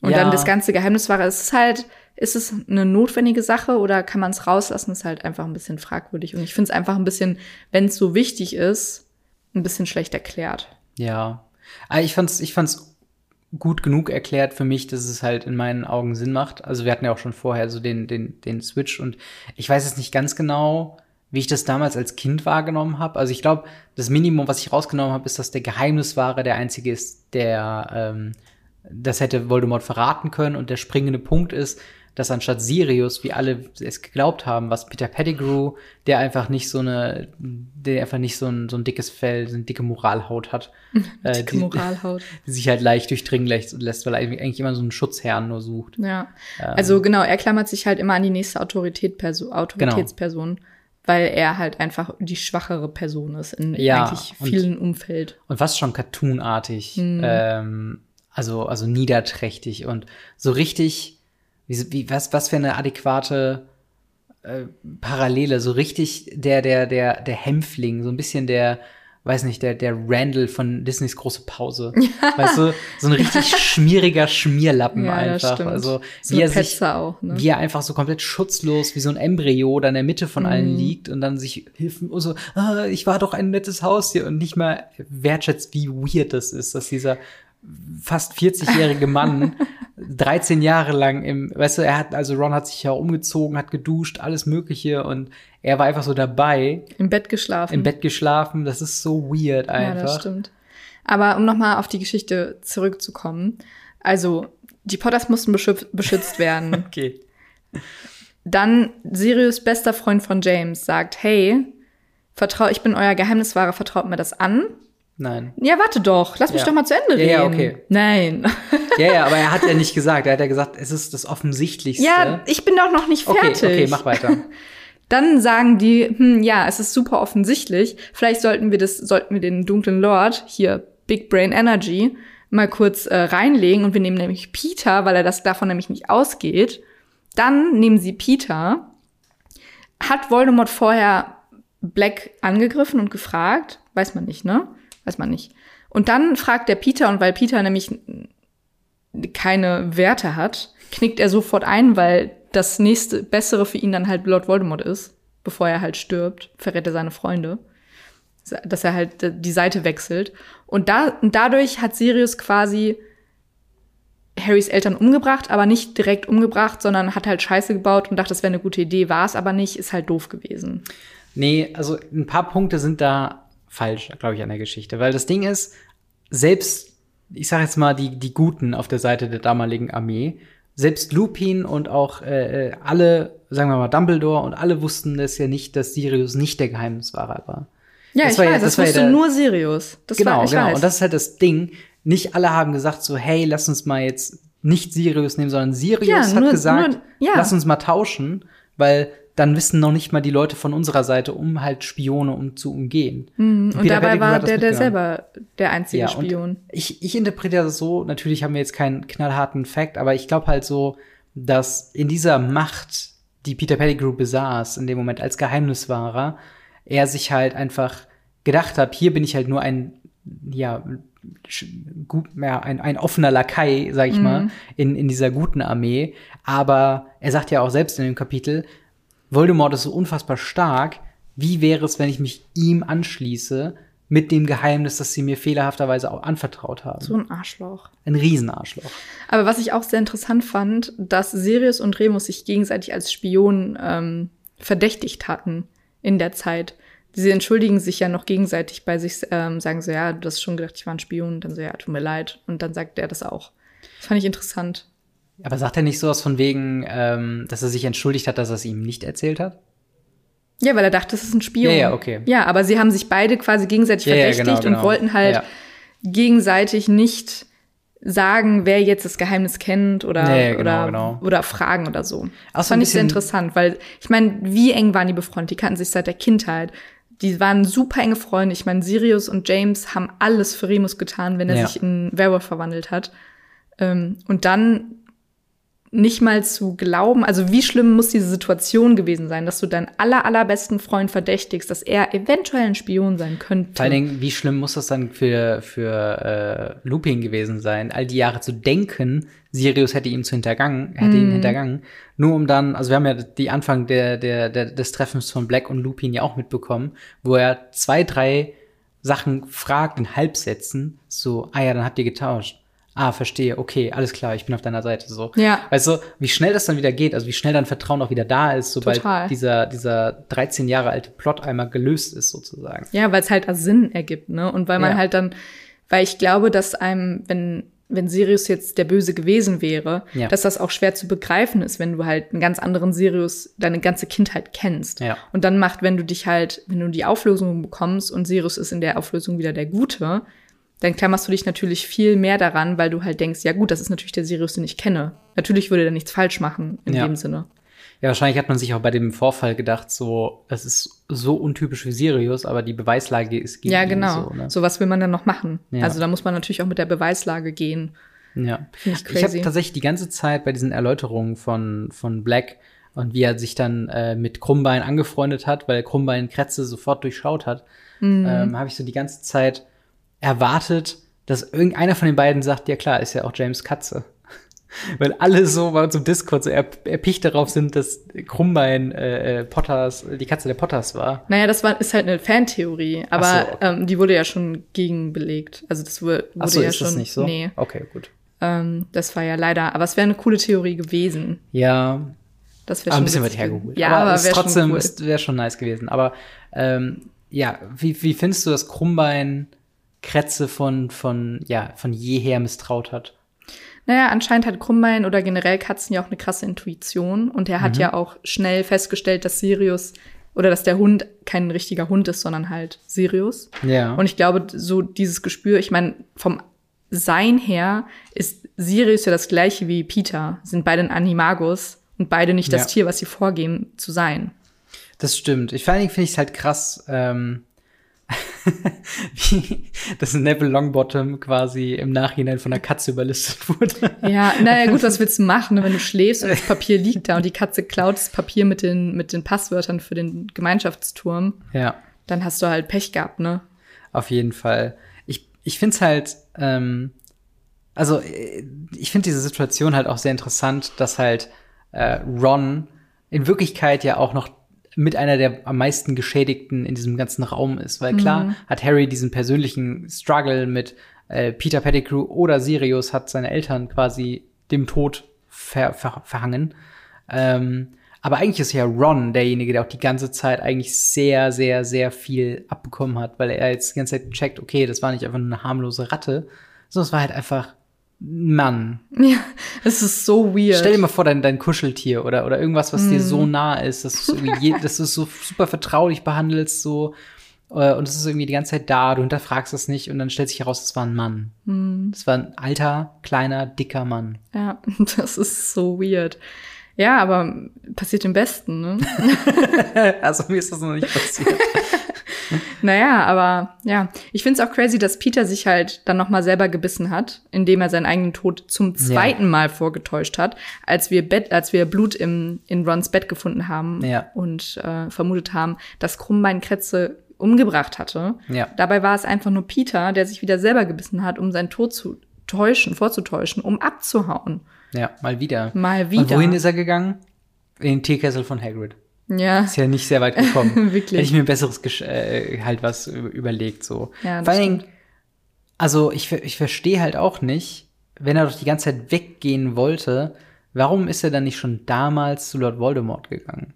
Und Ja. dann das ganze Geheimniswahre, es ist halt, ist es eine notwendige Sache oder kann man es rauslassen, ist halt einfach ein bisschen fragwürdig. Und ich finde es einfach ein bisschen, wenn es so wichtig ist, ein bisschen schlecht erklärt. Ja. Aber ich fand's, ich fand's gut genug erklärt für mich, dass es halt in meinen Augen Sinn macht. Also wir hatten ja auch schon vorher so den, den, den Switch und ich weiß jetzt nicht ganz genau, wie ich das damals als Kind wahrgenommen habe. Also ich glaube, das Minimum, was ich rausgenommen habe, ist, dass der Geheimniswahrer der einzige ist, der ähm, das hätte Voldemort verraten können. Und der springende Punkt ist, dass anstatt Sirius, wie alle es geglaubt haben, was Peter Pettigrew, der einfach nicht so eine, der einfach nicht so ein, so ein dickes Fell, so eine dicke Moralhaut hat, äh, Dicke Moralhaut. die sich halt leicht durchdringen lässt, weil er eigentlich immer so einen Schutzherrn nur sucht. Ja. Also genau, er klammert sich halt immer an die nächste Autorität Perso Autoritätsperson, weil er halt einfach die schwachere Person ist in Ja, eigentlich und- vielen Umfeld. Und fast schon cartoonartig, Hm. ähm, also, also niederträchtig und so richtig, wie, wie, was, was für eine adäquate äh, Parallele, so richtig der, der, der, der Hämpfling, so ein bisschen der, weiß nicht, der, der Randall von Disneys große Pause. Weißt du, so ein richtig schmieriger Schmierlappen Ja, einfach. Also, So wie er sich, auch, ne? wie er einfach so komplett schutzlos, wie so ein Embryo da in der Mitte von Mhm. allen liegt und dann sich hilft und so, ah, ich war doch ein nettes Haustier und nicht mal wertschätzt, wie weird das ist, dass dieser fast 40-jährige Mann 13 Jahre lang im, weißt du, er hat, also Ron hat sich ja umgezogen, hat geduscht, alles Mögliche und er war einfach so dabei, Im Bett geschlafen. im Bett geschlafen, das ist so weird Ja, einfach. das stimmt. Aber um nochmal auf die Geschichte zurückzukommen. Also, die Potters mussten beschützt, beschützt werden. Okay. Dann Sirius, bester Freund von James, sagt, hey, vertrau, ich bin euer Geheimniswahrer, vertraut mir das an? Nein. Ja, warte doch, lass mich Ja. doch mal zu Ende reden. Ja, ja, okay. Nein. Ja, ja, aber er hat ja nicht gesagt, er hat ja gesagt, es ist das Offensichtlichste. ja, ich bin doch noch nicht okay, fertig. okay, mach weiter. Dann sagen die, hm, ja, es ist super offensichtlich. Vielleicht sollten wir das, sollten wir den dunklen Lord hier Big Brain Energy mal kurz äh, reinlegen und wir nehmen nämlich Peter, weil er das davon nämlich nicht ausgeht. Dann nehmen sie Peter. Hat Voldemort vorher Black angegriffen und gefragt? Weiß man nicht, ne? Weiß man nicht. Und dann fragt der Peter, und weil Peter nämlich keine Werte hat, knickt er sofort ein, weil das nächste Bessere für ihn dann halt Lord Voldemort ist, bevor er halt stirbt, verrät er seine Freunde. Dass er halt die Seite wechselt. Und, da, und dadurch hat Sirius quasi Harrys Eltern umgebracht, aber nicht direkt umgebracht, sondern hat halt Scheiße gebaut und dachte, das wäre eine gute Idee, war es aber nicht, ist halt doof gewesen. Nee, also ein paar Punkte sind da falsch, glaube ich, an der Geschichte. Weil das Ding ist, selbst, ich sage jetzt mal, die, die Guten auf der Seite der damaligen Armee, selbst Lupin und auch äh, äh, alle, sagen wir mal, Dumbledore und alle wussten das ja nicht, dass Sirius nicht der Geheimniswahrer war. Ja, Das ich war ja- weiß, das das, war ja wusste der- nur Sirius. Das genau, war, ich genau. weiß. Und das ist halt das Ding. Nicht alle haben gesagt so, hey, lass uns mal jetzt nicht Sirius nehmen, sondern Sirius Ja, hat nur- gesagt, nur- ja. lass uns mal tauschen, weil dann wissen noch nicht mal die Leute von unserer Seite, um halt Spione um zu umgehen. und Peter dabei war der, der selber der einzige Ja, Spion. Und ich, ich interpretiere das so, natürlich haben wir jetzt keinen knallharten Fact, aber ich glaube halt so, dass in dieser Macht, die Peter Pettigrew besaß, in dem Moment als Geheimniswahrer, er sich halt einfach gedacht hat, hier bin ich halt nur ein, ja, gut, ja ein, ein offener Lakai, sag ich mal, in, in dieser guten Armee. Aber er sagt ja auch selbst in dem Kapitel, Voldemort ist so unfassbar stark. Wie wäre es, wenn ich mich ihm anschließe mit dem Geheimnis, das sie mir fehlerhafterweise auch anvertraut haben? So ein Arschloch. Ein Riesenarschloch. Aber was ich auch sehr interessant fand, dass Sirius und Remus sich gegenseitig als Spion ähm, verdächtigt hatten in der Zeit. Sie entschuldigen sich ja noch gegenseitig bei sich, ähm, sagen so, ja, du hast schon gedacht, ich war ein Spion. Und dann so, ja, tut mir leid. Und dann sagt er das auch. Das fand ich interessant. Aber sagt er nicht sowas von wegen, ähm, dass er sich entschuldigt hat, dass er es ihm nicht erzählt hat? Ja, weil er dachte, das ist ein Spion. Ja, ja, okay. Ja, aber sie haben sich beide quasi gegenseitig Ja, ja, verdächtigt genau, genau. und wollten halt Ja. gegenseitig nicht sagen, wer jetzt das Geheimnis kennt oder, Ja, ja, genau, oder, genau. oder fragen oder so. Das fand ich sehr interessant, weil ich meine, wie eng waren die befreundet? Die kannten sich seit der Kindheit. Die waren super enge Freunde. Ich meine, Sirius und James haben alles für Remus getan, wenn er Ja. sich in Werwolf verwandelt hat. Ähm, und dann nicht mal zu glauben, also wie schlimm muss diese Situation gewesen sein, dass du deinen aller, allerbesten Freund verdächtigst, dass er eventuell ein Spion sein könnte. Vor allen Dingen, wie schlimm muss das dann für, für äh, Lupin gewesen sein, all die Jahre zu denken, Sirius hätte ihn zu hintergangen, hätte ihn hintergangen, nur um dann, also wir haben ja die Anfang der, der, der, des Treffens von Black und Lupin ja auch mitbekommen, wo er zwei, drei Sachen fragt in Halbsätzen, so, ah ja, dann habt ihr getauscht. Ah, verstehe, okay, alles klar, ich bin auf deiner Seite, so. Ja. Weißt du, wie schnell das dann wieder geht, also wie schnell dann Vertrauen auch wieder da ist, sobald Total. dieser, dieser 13 Jahre alte Plot einmal gelöst ist, sozusagen. Ja, weil es halt Sinn ergibt, ne? Und weil man Ja. halt dann, weil ich glaube, dass einem, wenn, wenn Sirius jetzt der Böse gewesen wäre, Ja. dass das auch schwer zu begreifen ist, wenn du halt einen ganz anderen Sirius deine ganze Kindheit kennst. Ja. Und dann macht, wenn du dich halt, wenn du die Auflösung bekommst und Sirius ist in der Auflösung wieder der Gute, dann klammerst du dich natürlich viel mehr daran, weil du halt denkst, ja gut, das ist natürlich der Sirius, den ich kenne. Natürlich würde der nichts falsch machen in Ja. dem Sinne. Ja, wahrscheinlich hat man sich auch bei dem Vorfall gedacht, so, das ist so untypisch für Sirius, aber die Beweislage ist gegen Ja, genau. So, ne? So was will man dann noch machen? Ja. Also da muss man natürlich auch mit der Beweislage gehen. ja. Ich Ich habe tatsächlich die ganze Zeit bei diesen Erläuterungen von, von Black und wie er sich dann äh, mit Krummbein angefreundet hat, weil Krummbein Kretze sofort durchschaut hat, Mhm. ähm, habe ich so die ganze Zeit erwartet, dass irgendeiner von den beiden sagt, ja klar, ist ja auch James Katze. Weil alle so bei uns im Discord so er, erpicht darauf sind, dass Krummbein äh, äh, Potters, die Katze der Potters war. Naja, das war, ist halt eine Fantheorie, aber so, okay. ähm, die wurde ja schon gegen belegt. Also das wurde, wurde so, ja ist schon. das nicht so? Nee, Okay, gut. ähm, das war ja leider. Aber es wäre eine coole Theorie gewesen. Ja, Das wäre aber schon ein bisschen weit hergeholt. Ja, aber, es wäre trotzdem schon cool. ist wäre schon nice gewesen. Aber ähm, ja, wie, wie findest du, dass Krummbein Kretze von von ja von jeher misstraut hat? Naja, anscheinend hat Krummbein oder generell Katzen ja auch eine krasse Intuition. Und er Mhm. hat ja auch schnell festgestellt, dass Sirius oder dass der Hund kein richtiger Hund ist, sondern halt Sirius. Ja. Und ich glaube, so dieses Gespür, ich meine, vom Sein her ist Sirius ja das gleiche wie Peter, sind beide ein Animagus und beide nicht das Ja. Tier, was sie vorgeben zu sein. Das stimmt. Ich vor allen Dingen finde ich es halt krass, ähm, wie dass Neville Longbottom quasi im Nachhinein von der Katze überlistet wurde. Ja, naja, gut, was willst du machen, ne, wenn du schläfst und das Papier liegt da und die Katze klaut das Papier mit den, mit den Passwörtern für den Gemeinschaftsturm, ja. dann hast du halt Pech gehabt, ne? Auf jeden Fall. Ich, ich finde es halt, ähm, also äh, ich finde diese Situation halt auch sehr interessant, dass halt äh, Ron in Wirklichkeit ja auch noch mit einer der am meisten Geschädigten in diesem ganzen Raum ist. Weil klar hat Harry diesen persönlichen Struggle mit äh, Peter Pettigrew oder Sirius hat seine Eltern quasi dem Tod ver ver verhangen. Ähm, aber eigentlich ist ja Ron derjenige, der auch die ganze Zeit eigentlich sehr, sehr, sehr viel abbekommen hat, weil er jetzt die ganze Zeit checkt, okay, das war nicht einfach nur eine harmlose Ratte, sondern es war halt einfach ein Mann. Ja, es ist so weird. Stell dir mal vor, dein, dein Kuscheltier oder, oder irgendwas, was dir so nah ist, dass du je, dass du es so super vertraulich behandelst, so, äh, und es ist irgendwie die ganze Zeit da, du hinterfragst es nicht und dann stellt sich heraus, es war ein Mann. Es war ein alter, kleiner, dicker Mann. Ja, das ist so weird. Ja, aber passiert im Besten, ne? Also mir ist das noch nicht passiert. Naja, aber ja, ich find's auch crazy, dass Peter sich halt dann nochmal selber gebissen hat, indem er seinen eigenen Tod zum zweiten Mal vorgetäuscht hat, als wir Bett, als wir Blut im, in Rons Bett gefunden haben Ja. und äh, vermutet haben, dass Krummbein Kretze umgebracht hatte. Ja. Dabei war es einfach nur Peter, der sich wieder selber gebissen hat, um seinen Tod zu täuschen, vorzutäuschen, um abzuhauen. Ja, mal wieder. Mal wieder. Und wohin ist er gegangen? In den Teekessel von Hagrid. Ja. Ist ja nicht sehr weit gekommen. Wirklich. Hätte ich mir ein besseres Gesch äh, halt was überlegt so. Ja, Vor allen Dingen, also ich, ich verstehe halt auch nicht, wenn er doch die ganze Zeit weggehen wollte, warum ist er dann nicht schon damals zu Lord Voldemort gegangen?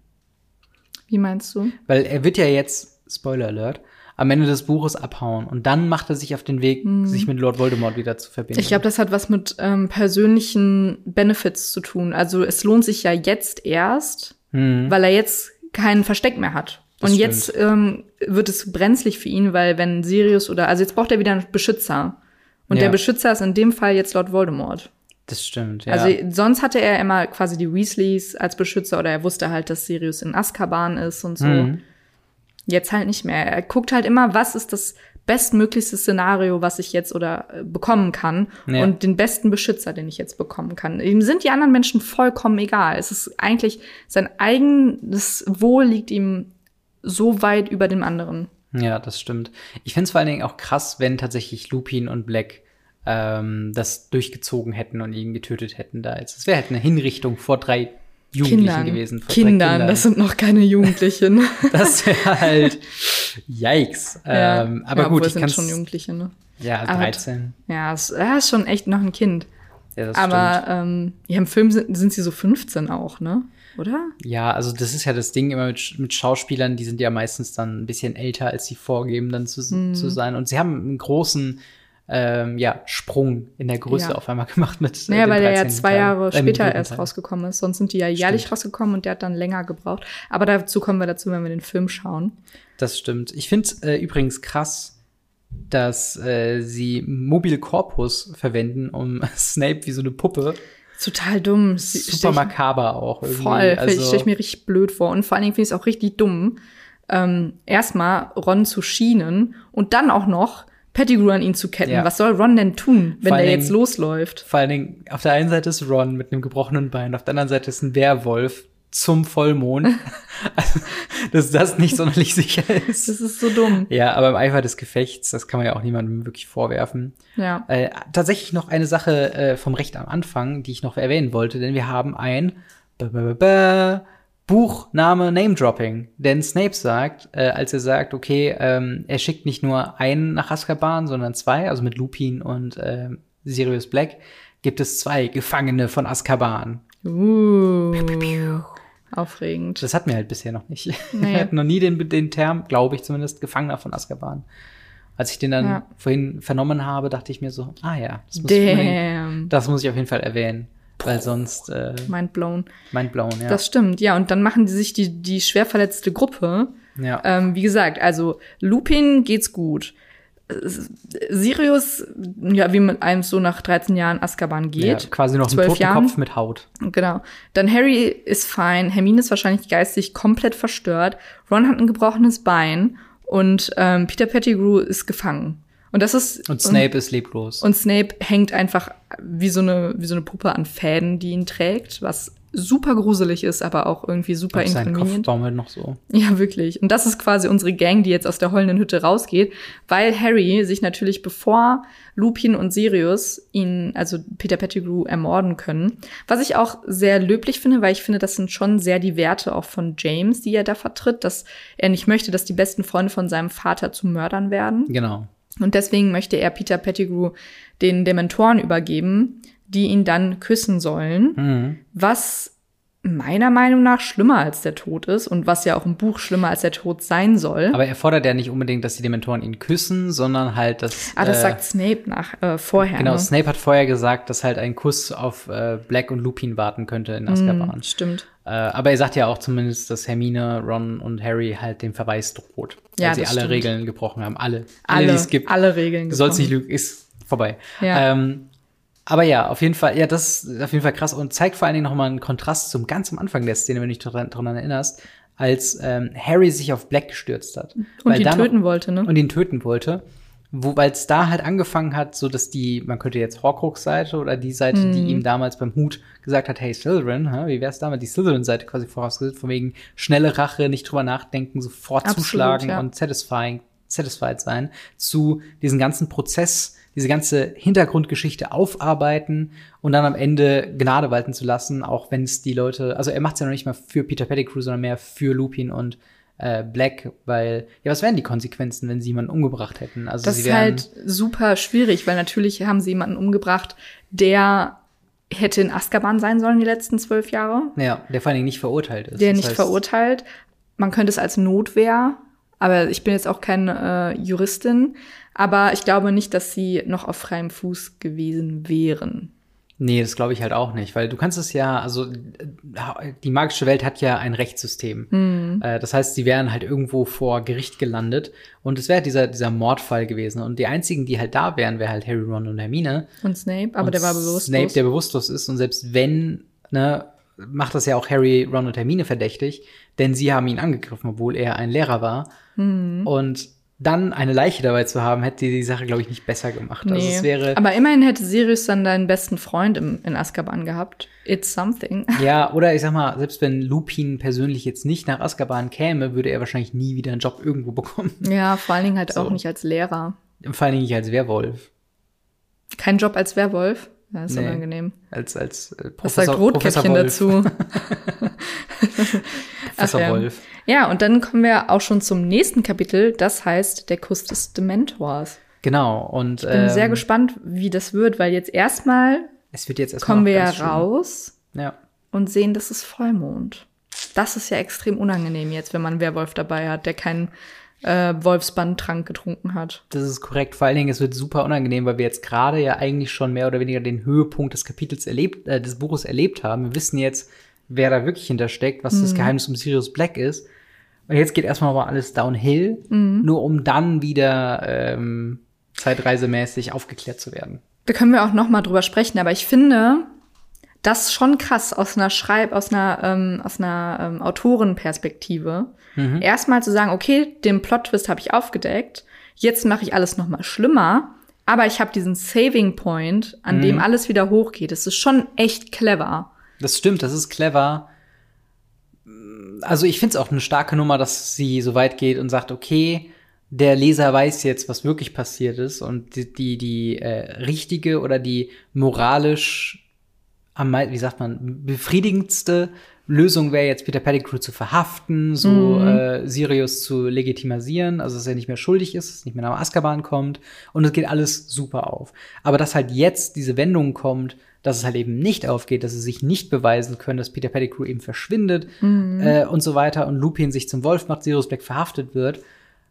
Wie meinst du? Weil er wird ja jetzt, Spoiler Alert, am Ende des Buches abhauen. Und dann macht er sich auf den Weg, sich mit Lord Voldemort wieder zu verbinden. Mhm. Ich glaube, das hat was mit ähm, persönlichen Benefits zu tun. Also es lohnt sich ja jetzt erst, weil er jetzt kein Versteck mehr hat. Mhm. Das Und stimmt. jetzt ähm, wird es brenzlig für ihn, weil wenn Sirius oder also jetzt braucht er wieder einen Beschützer. Und Ja. der Beschützer ist in dem Fall jetzt Lord Voldemort. das stimmt, ja. Also sonst hatte er immer quasi die Weasleys als Beschützer oder er wusste halt, dass Sirius in Azkaban ist und so. Mhm. Jetzt halt nicht mehr. Er guckt halt immer, was ist das bestmöglichste Szenario, was ich jetzt oder äh, bekommen kann Ja. und den besten Beschützer, den ich jetzt bekommen kann. Ihm sind die anderen Menschen vollkommen egal. Es ist eigentlich sein eigenes Wohl liegt ihm so weit über dem anderen. Ja, das stimmt. Ich finde es vor allen Dingen auch krass, wenn tatsächlich Lupin und Black ähm, das durchgezogen hätten und ihn getötet hätten da jetzt. Es wäre halt eine Hinrichtung vor drei Jugendlichen Kindern, gewesen. Drei Kindern, das sind noch keine Jugendlichen. das wäre halt Yikes. ähm, aber ja, gut, ich sind schon Jugendliche, ne? Ja, Aber- 13. Ja, es, er ist schon echt noch ein Kind. Ja, das Aber stimmt. ähm, ja, im Film sind, sind sie so 15 auch, ne? Oder? Ja, also das ist ja das Ding immer mit, mit Schauspielern, die sind ja meistens dann ein bisschen älter, als sie vorgeben, dann zu, Mhm. zu sein. Und sie haben einen großen ähm, ja, Sprung in der Größe Ja. auf einmal gemacht mit. Naja, weil der ja 13. zwei Teil. Jahre Äh, dem später erst Teil. rausgekommen ist. Sonst sind die ja jährlich Stimmt. rausgekommen und der hat dann länger gebraucht. Aber dazu kommen wir dazu, wenn wir den Film schauen. Das stimmt. Ich finde äh, übrigens krass, dass äh, sie Mobile Corpus verwenden, um Snape wie so eine Puppe. Total dumm. Super makaber auch irgendwie. Voll. Also, stelle ich mir richtig blöd vor. Und vor allen Dingen finde ich es auch richtig dumm, ähm, erstmal Ron zu schienen und dann auch noch Pettigrew an ihn zu ketten. Ja. Was soll Ron denn tun, wenn Vor der allen jetzt losläuft? vor allen Dingen, auf der einen Seite ist Ron mit einem gebrochenen Bein, auf der anderen Seite ist ein Werwolf zum Vollmond. also, dass das nicht sonderlich sicher ist. Das ist so dumm. Ja, aber im Eifer des Gefechts, das kann man ja auch niemandem wirklich vorwerfen. Ja. Äh, tatsächlich noch eine Sache äh, vom Recht am Anfang, die ich noch erwähnen wollte, denn wir haben ein Buchname Name Dropping. Denn Snape sagt, äh, als er sagt, okay, ähm, er schickt nicht nur einen nach Azkaban, sondern zwei, also mit Lupin und ähm, Sirius Black, gibt es zwei Gefangene von Azkaban. Uh, aufregend. Das hatten wir halt bisher noch nicht. Nee. Wir hatten noch nie den, den Term, glaube ich zumindest, Gefangener von Azkaban. Als ich den dann Ja. vorhin vernommen habe, dachte ich mir so, ah ja, das muss, ich, Damn. das muss ich auf jeden Fall erwähnen. Weil sonst äh, Mind blown. mein Blauen, ja. Das stimmt, ja. Und dann machen die sich die, die schwer verletzte Gruppe. ja. Ähm, wie gesagt, also Lupin geht's gut. Sirius, ja, wie mit einem so nach 13 Jahren Azkaban ja, geht. quasi noch ein 12 Jahren. Totenkopf mit Haut. Genau. Dann Harry ist fein. Hermine ist wahrscheinlich geistig komplett verstört. Ron hat ein gebrochenes Bein. Und ähm, Peter Pettigrew ist gefangen. Und das ist. Und Snape ist leblos. Und Snape hängt einfach wie so eine, wie so eine Puppe an Fäden, die ihn trägt, was super gruselig ist, aber auch irgendwie super Auf seinen Kopf baumelt noch so. Ja, wirklich. Und das ist quasi unsere Gang, die jetzt aus der heulenden Hütte rausgeht, weil Harry sich natürlich bevor Lupin und Sirius ihn, also Peter Pettigrew, ermorden können. Was ich auch sehr löblich finde, weil ich finde, das sind schon sehr die Werte auch von James, die er da vertritt, dass er nicht möchte, dass die besten Freunde von seinem Vater zu Mördern werden. Genau. Und deswegen möchte er Peter Pettigrew den Dementoren übergeben, die ihn dann küssen sollen, Mhm. was meiner Meinung nach schlimmer als der Tod ist und was ja auch im Buch schlimmer als der Tod sein soll. Aber er fordert ja nicht unbedingt, dass die Dementoren ihn küssen, sondern halt, dass. ah, das äh, sagt Snape nach äh, vorher. Genau, ne? Snape hat vorher gesagt, dass halt ein Kuss auf äh, Black und Lupin warten könnte in Azkaban. Mm, stimmt. Äh, aber er sagt ja auch zumindest, dass Hermine, Ron und Harry halt dem Verweis droht. Ja, weil sie das alle stimmt. Regeln gebrochen haben. Alle. Alle, die es gibt. alle Regeln Du sollst nicht gebrochen. lügen, ist vorbei. Ja. Ähm, aber ja, auf jeden Fall, ja, das ist auf jeden Fall krass und zeigt vor allen Dingen nochmal einen Kontrast zum ganz am Anfang der Szene, wenn du dich daran, daran erinnerst, als ähm, Harry sich auf Black gestürzt hat. Und ihn da noch- töten wollte, ne? Und ihn töten wollte. Wo, weil es da halt angefangen hat, so dass die, man könnte jetzt Horcrux-Seite oder die Seite, Mhm. die ihm damals beim Hut gesagt hat, hey Slytherin, hä, wie wär's damit, die Slytherin-Seite quasi vorausgesetzt, von wegen schnelle Rache, nicht drüber nachdenken, sofort Absolut, zuschlagen ja. und satisfying, satisfied sein, zu diesem ganzen Prozess, diese ganze Hintergrundgeschichte aufarbeiten und dann am Ende Gnade walten zu lassen, auch wenn es die Leute, also er macht es ja noch nicht mal für Peter Pettigrew, sondern mehr für Lupin und äh, Black, weil, ja, was wären die Konsequenzen, wenn sie jemanden umgebracht hätten? Also Das ist halt super schwierig, weil natürlich haben sie jemanden umgebracht, der hätte in Azkaban sein sollen die letzten zwölf Jahre, ja, der vor allen Dingen nicht verurteilt ist. der Das nicht heißt, verurteilt. man könnte es als Notwehr, aber ich bin jetzt auch keine äh, Juristin, aber ich glaube nicht, dass sie noch auf freiem Fuß gewesen wären. Nee, das glaube ich halt auch nicht, weil du kannst es ja, also die magische Welt hat ja ein Rechtssystem. Mhm. Das heißt, sie wären halt irgendwo vor Gericht gelandet und es wäre dieser, dieser Mordfall gewesen. Und die einzigen, die halt da wären, wäre halt Harry, Ron und Hermine. Und Snape, aber und der war bewusstlos. Snape, der bewusstlos ist. Und selbst wenn, ne, macht das ja auch Harry, Ron und Hermine verdächtig, denn sie haben ihn angegriffen, obwohl er ein Lehrer war. Mhm. Und dann eine Leiche dabei zu haben, hätte die Sache, glaube ich, nicht besser gemacht. Also Nee. es wäre. aber immerhin hätte Sirius dann deinen besten Freund im, in Azkaban gehabt. It's something. Ja, oder ich sag mal, selbst wenn Lupin persönlich jetzt nicht nach Azkaban käme, würde er wahrscheinlich nie wieder einen Job irgendwo bekommen. Ja, vor allen Dingen halt So. auch nicht als Lehrer. Vor allen Dingen nicht als Werwolf. Kein Job als Werwolf. Ja, ist Nee. unangenehm. Als, als äh, Was sagt Professor Rotkäppchen dazu? Professor Ach ja. Wolf. Ja, und dann kommen wir auch schon zum nächsten Kapitel. Das heißt, der Kuss des Dementors. Genau. Und Ich bin ähm, sehr gespannt, wie das wird, weil jetzt erstmal Es wird jetzt erstmal kommen wir ja raus Ja. und sehen, das ist Vollmond. Das ist ja extrem unangenehm jetzt, wenn man einen Werwolf dabei hat, der keinen äh, Wolfsbandtrank getrunken hat. Das ist korrekt. Vor allen Dingen, es wird super unangenehm, weil wir jetzt gerade ja eigentlich schon mehr oder weniger den Höhepunkt des Kapitels erlebt, äh, des Buches erlebt haben. Wir wissen jetzt, wer da wirklich hintersteckt, was Mhm. das Geheimnis um Sirius Black ist. Und jetzt geht erstmal mal alles downhill, Mhm. nur um dann wieder ähm, zeitreisemäßig aufgeklärt zu werden. Da können wir auch noch mal drüber sprechen, aber ich finde das schon krass aus einer Schreib, aus einer, ähm, aus einer ähm, Autorenperspektive. Mhm. Erstmal zu sagen, okay, den Plot-Twist habe ich aufgedeckt, jetzt mache ich alles noch mal schlimmer, aber ich habe diesen Saving Point, an Mhm. dem alles wieder hochgeht. Das ist schon echt clever. Das stimmt, das ist clever. Also ich finde es auch eine starke Nummer, dass sie so weit geht und sagt, okay, der Leser weiß jetzt, was wirklich passiert ist und die, die, die äh, richtige oder die moralisch am wie sagt man, befriedigendste Lösung wäre jetzt Peter Pettigrew zu verhaften, so Mhm. äh, Sirius zu legitimisieren, also dass er nicht mehr schuldig ist, dass er nicht mehr nach Azkaban kommt und es geht alles super auf. Aber dass halt jetzt diese Wendung kommt, dass es halt eben nicht aufgeht, dass sie sich nicht beweisen können, dass Peter Pettigrew eben verschwindet Mhm. äh, und so weiter und Lupin sich zum Wolf macht, Sirius Black verhaftet wird,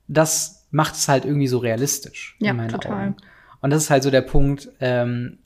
das macht es halt irgendwie so realistisch Ja, in meinen total. Augen. Und das ist halt so der Punkt, ähm,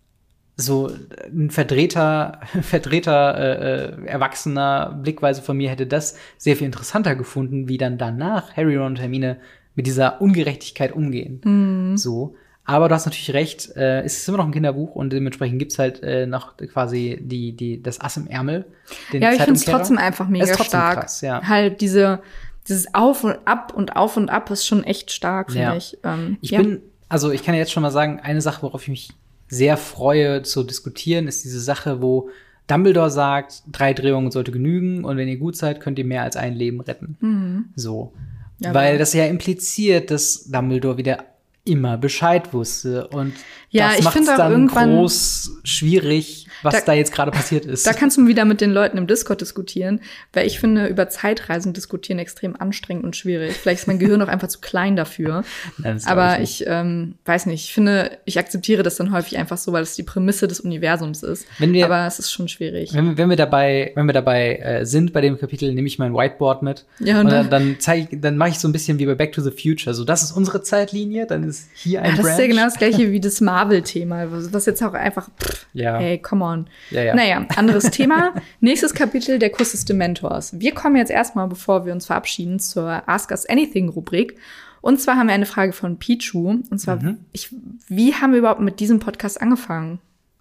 so ein verdrehter, verdrehter, äh, äh, erwachsener Blickweise von mir hätte das sehr viel interessanter gefunden, wie dann danach Harry, Ron und Hermine mit dieser Ungerechtigkeit umgehen. Mhm. So. Aber du hast natürlich recht, äh, es ist immer noch ein Kinderbuch und dementsprechend gibt's halt äh, noch quasi die, die, das Ass im Ärmel. Ja, ich finde es trotzdem einfach mega ist trotzdem stark. krass, ja. Halt diese, dieses Auf und Ab und Auf und Ab ist schon echt stark, finde Ja. ich. Ähm, Ich ja. bin, also ich kann jetzt schon mal sagen, eine Sache, worauf ich mich sehr freue zu diskutieren, ist diese Sache, wo Dumbledore sagt, drei Drehungen sollte genügen und wenn ihr gut seid, könnt ihr mehr als ein Leben retten. So. Mhm. Ja, Weil aber- das ja impliziert, dass Dumbledore wieder immer Bescheid wusste und Ja, das ich finde auch dann groß schwierig, was Da- da, jetzt gerade passiert ist. Da kannst du wieder mit den Leuten im Discord diskutieren, weil ich finde, über Zeitreisen diskutieren extrem anstrengend und schwierig. Vielleicht ist mein Gehirn auch einfach zu klein dafür. Nein, Aber nicht. ich ähm, weiß nicht, ich finde, ich akzeptiere das dann häufig einfach so, weil es die Prämisse des Universums ist. Wir- Aber es ist schon schwierig. wenn, wir- wenn wir dabei, wenn wir dabei äh, sind bei dem Kapitel, nehme ich mein Whiteboard mit. Ja, und und dann- dann, dann ich, mache ich so ein bisschen wie bei Back to the Future. So, das ist unsere Zeitlinie, dann ist hier ein Ja, das Branch. ist ja genau das gleiche wie das Marvel-Thema, was was jetzt auch einfach, pff, Ja. hey, come on. Ja, ja. Naja, anderes Thema. Nächstes Kapitel, der Kuss des Dementors. Wir kommen jetzt erstmal, bevor wir uns verabschieden, zur Ask Us Anything-Rubrik. Und zwar haben wir eine Frage von Pichu. Und zwar, Mhm. ich, wie haben wir überhaupt mit diesem Podcast angefangen?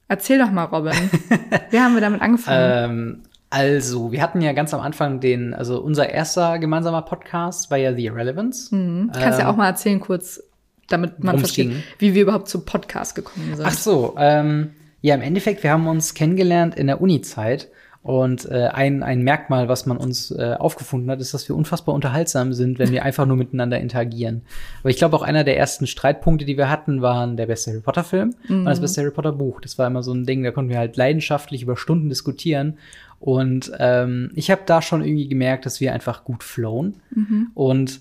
Erzähl doch mal, Robin. wie haben wir damit angefangen? Ähm, also, wir hatten ja ganz am Anfang den, also unser erster gemeinsamer Podcast war ja The Irrelevance. Du kannst ja ähm, auch mal erzählen kurz, damit man versteht, wie wir überhaupt zum Podcast gekommen sind. Ach so, ähm, ja, im Endeffekt, wir haben uns kennengelernt in der Uni-Zeit. Und äh, ein, ein Merkmal, was man uns äh, aufgefunden hat, ist, dass wir unfassbar unterhaltsam sind, wenn wir einfach nur miteinander interagieren. Aber ich glaube, auch einer der ersten Streitpunkte, die wir hatten, waren der beste Harry Potter-Film und das beste Harry Potter-Buch. Das war immer so ein Ding, da konnten wir halt leidenschaftlich über Stunden diskutieren. Und ähm, ich habe da schon irgendwie gemerkt, dass wir einfach gut flown. Und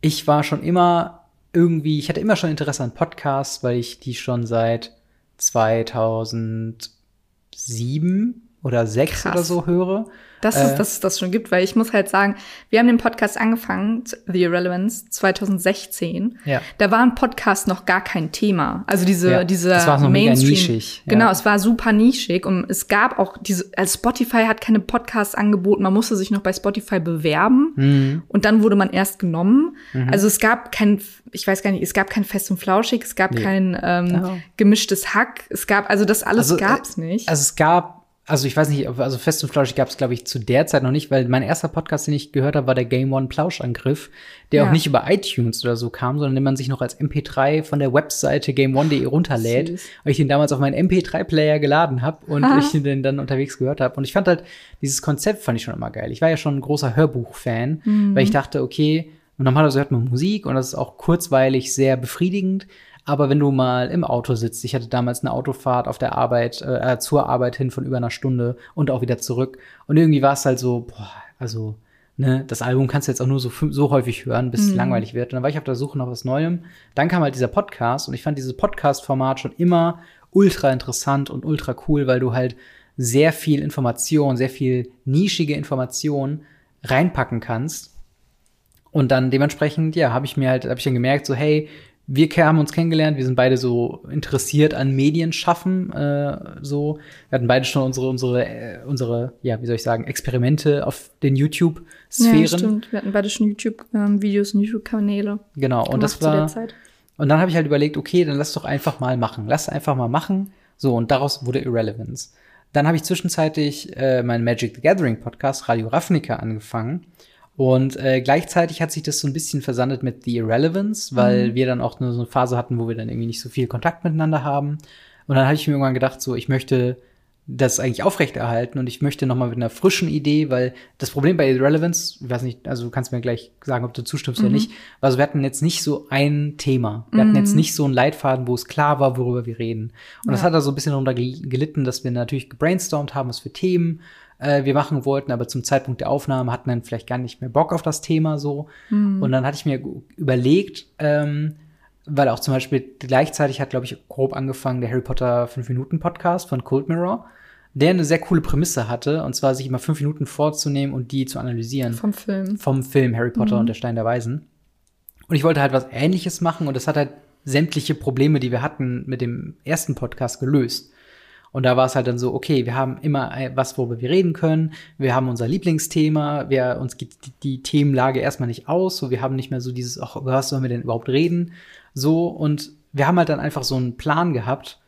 ich war schon immer irgendwie, ich hatte immer schon Interesse an Podcasts, weil ich die schon seit 2007 oder sechs Krass. oder so höre. dass, Äh. es, dass es das schon gibt, weil ich muss halt sagen, wir haben den Podcast angefangen, The Irrelevance, 2016. Ja. Da war ein Podcast noch gar kein Thema. Also diese, Ja, dieser das war mega Mainstream. nischig, ja. Genau, es war super nischig und es gab auch diese, also Spotify hat keine Podcasts angeboten, man musste sich noch bei Spotify bewerben Mhm. und dann wurde man erst genommen. Also es gab kein, ich weiß gar nicht, es gab kein Fest und Flauschig, es gab Nee. kein ähm, Ja. gemischtes Hack, es gab, also das alles Also, gab's äh, nicht. Also es gab, also ich weiß nicht, also Fest und Flauschig gab es, glaube ich, zu der Zeit noch nicht, weil mein erster Podcast, den ich gehört habe, war der Game One Plauschangriff, der Ja. auch nicht über iTunes oder so kam, sondern den man sich noch als MP3 von der Webseite gameone.de runterlädt. Süß. Weil ich den damals auf meinen MP3-Player geladen habe und Ha. ich den dann unterwegs gehört habe. Und ich fand halt, dieses Konzept fand ich schon immer geil. Ich war ja schon ein großer Hörbuch-Fan, weil ich dachte, okay, normalerweise hört man Musik und das ist auch kurzweilig sehr befriedigend. Aber wenn du mal im Auto sitzt, ich hatte damals eine Autofahrt auf der Arbeit, äh, zur Arbeit hin von über einer Stunde und auch wieder zurück. Und irgendwie war es halt so, boah, also, ne, das Album kannst du jetzt auch nur so, so häufig hören, bis es langweilig wird. Und dann war ich auf der Suche nach was Neuem. Dann kam halt dieser Podcast und ich fand dieses Podcast-Format schon immer ultra interessant und ultra cool, weil du halt sehr viel Information, sehr viel nischige Information reinpacken kannst. Und dann dementsprechend, ja, habe ich mir halt, habe ich dann gemerkt, so, hey, wir haben uns kennengelernt, wir sind beide so interessiert an Medienschaffen, äh, so. Wir hatten beide schon unsere, unsere, äh, unsere, ja, wie soll ich sagen, Experimente auf den ja, YouTube-Sphären. stimmt. Wir hatten beide schon YouTube-Videos und YouTube-Kanäle. genau. Und das war, und dann habe ich halt überlegt, okay, dann lass doch einfach mal machen. Lass einfach mal machen. So, und daraus wurde Irrelevance. Dann habe ich zwischenzeitlich äh, meinen Magic the Gathering Podcast Radio Ravnica angefangen. Und äh, gleichzeitig hat sich das so ein bisschen versandet mit The Irrelevance, weil wir dann auch nur so eine Phase hatten, wo wir dann irgendwie nicht so viel Kontakt miteinander haben. Und dann habe ich mir irgendwann gedacht, so, ich möchte das eigentlich aufrechterhalten und ich möchte noch mal mit einer frischen Idee, weil das Problem bei Irrelevance, ich weiß nicht, also du kannst mir gleich sagen, ob du zustimmst oder nicht, also wir hatten jetzt nicht so ein Thema. Wir hatten jetzt nicht so einen Leitfaden, wo es klar war, worüber wir reden. Und das Ja. hat da so ein bisschen darunter gel- gelitten, dass wir natürlich gebrainstormt haben, was für Themen äh, wir machen wollten, aber zum Zeitpunkt der Aufnahme hatten dann vielleicht gar nicht mehr Bock auf das Thema so. Und dann hatte ich mir überlegt, ähm, weil auch zum Beispiel gleichzeitig hat, glaube ich, grob angefangen der Harry Potter 5-Minuten-Podcast von Cold Mirror, der eine sehr coole Prämisse hatte, und zwar sich immer fünf Minuten vorzunehmen und die zu analysieren Vom Film. vom Film Harry Potter und der Stein der Weisen. Und ich wollte halt was Ähnliches machen und das hat halt sämtliche Probleme, die wir hatten mit dem ersten Podcast gelöst. Und da war es halt dann so, okay, wir haben immer äh, was, worüber wir reden können. Wir haben unser Lieblingsthema. Wir, uns geht die, die Themenlage erstmal nicht aus. So, wir haben nicht mehr so dieses, ach, über was sollen wir denn überhaupt reden? So, und wir haben halt dann einfach so einen Plan gehabt.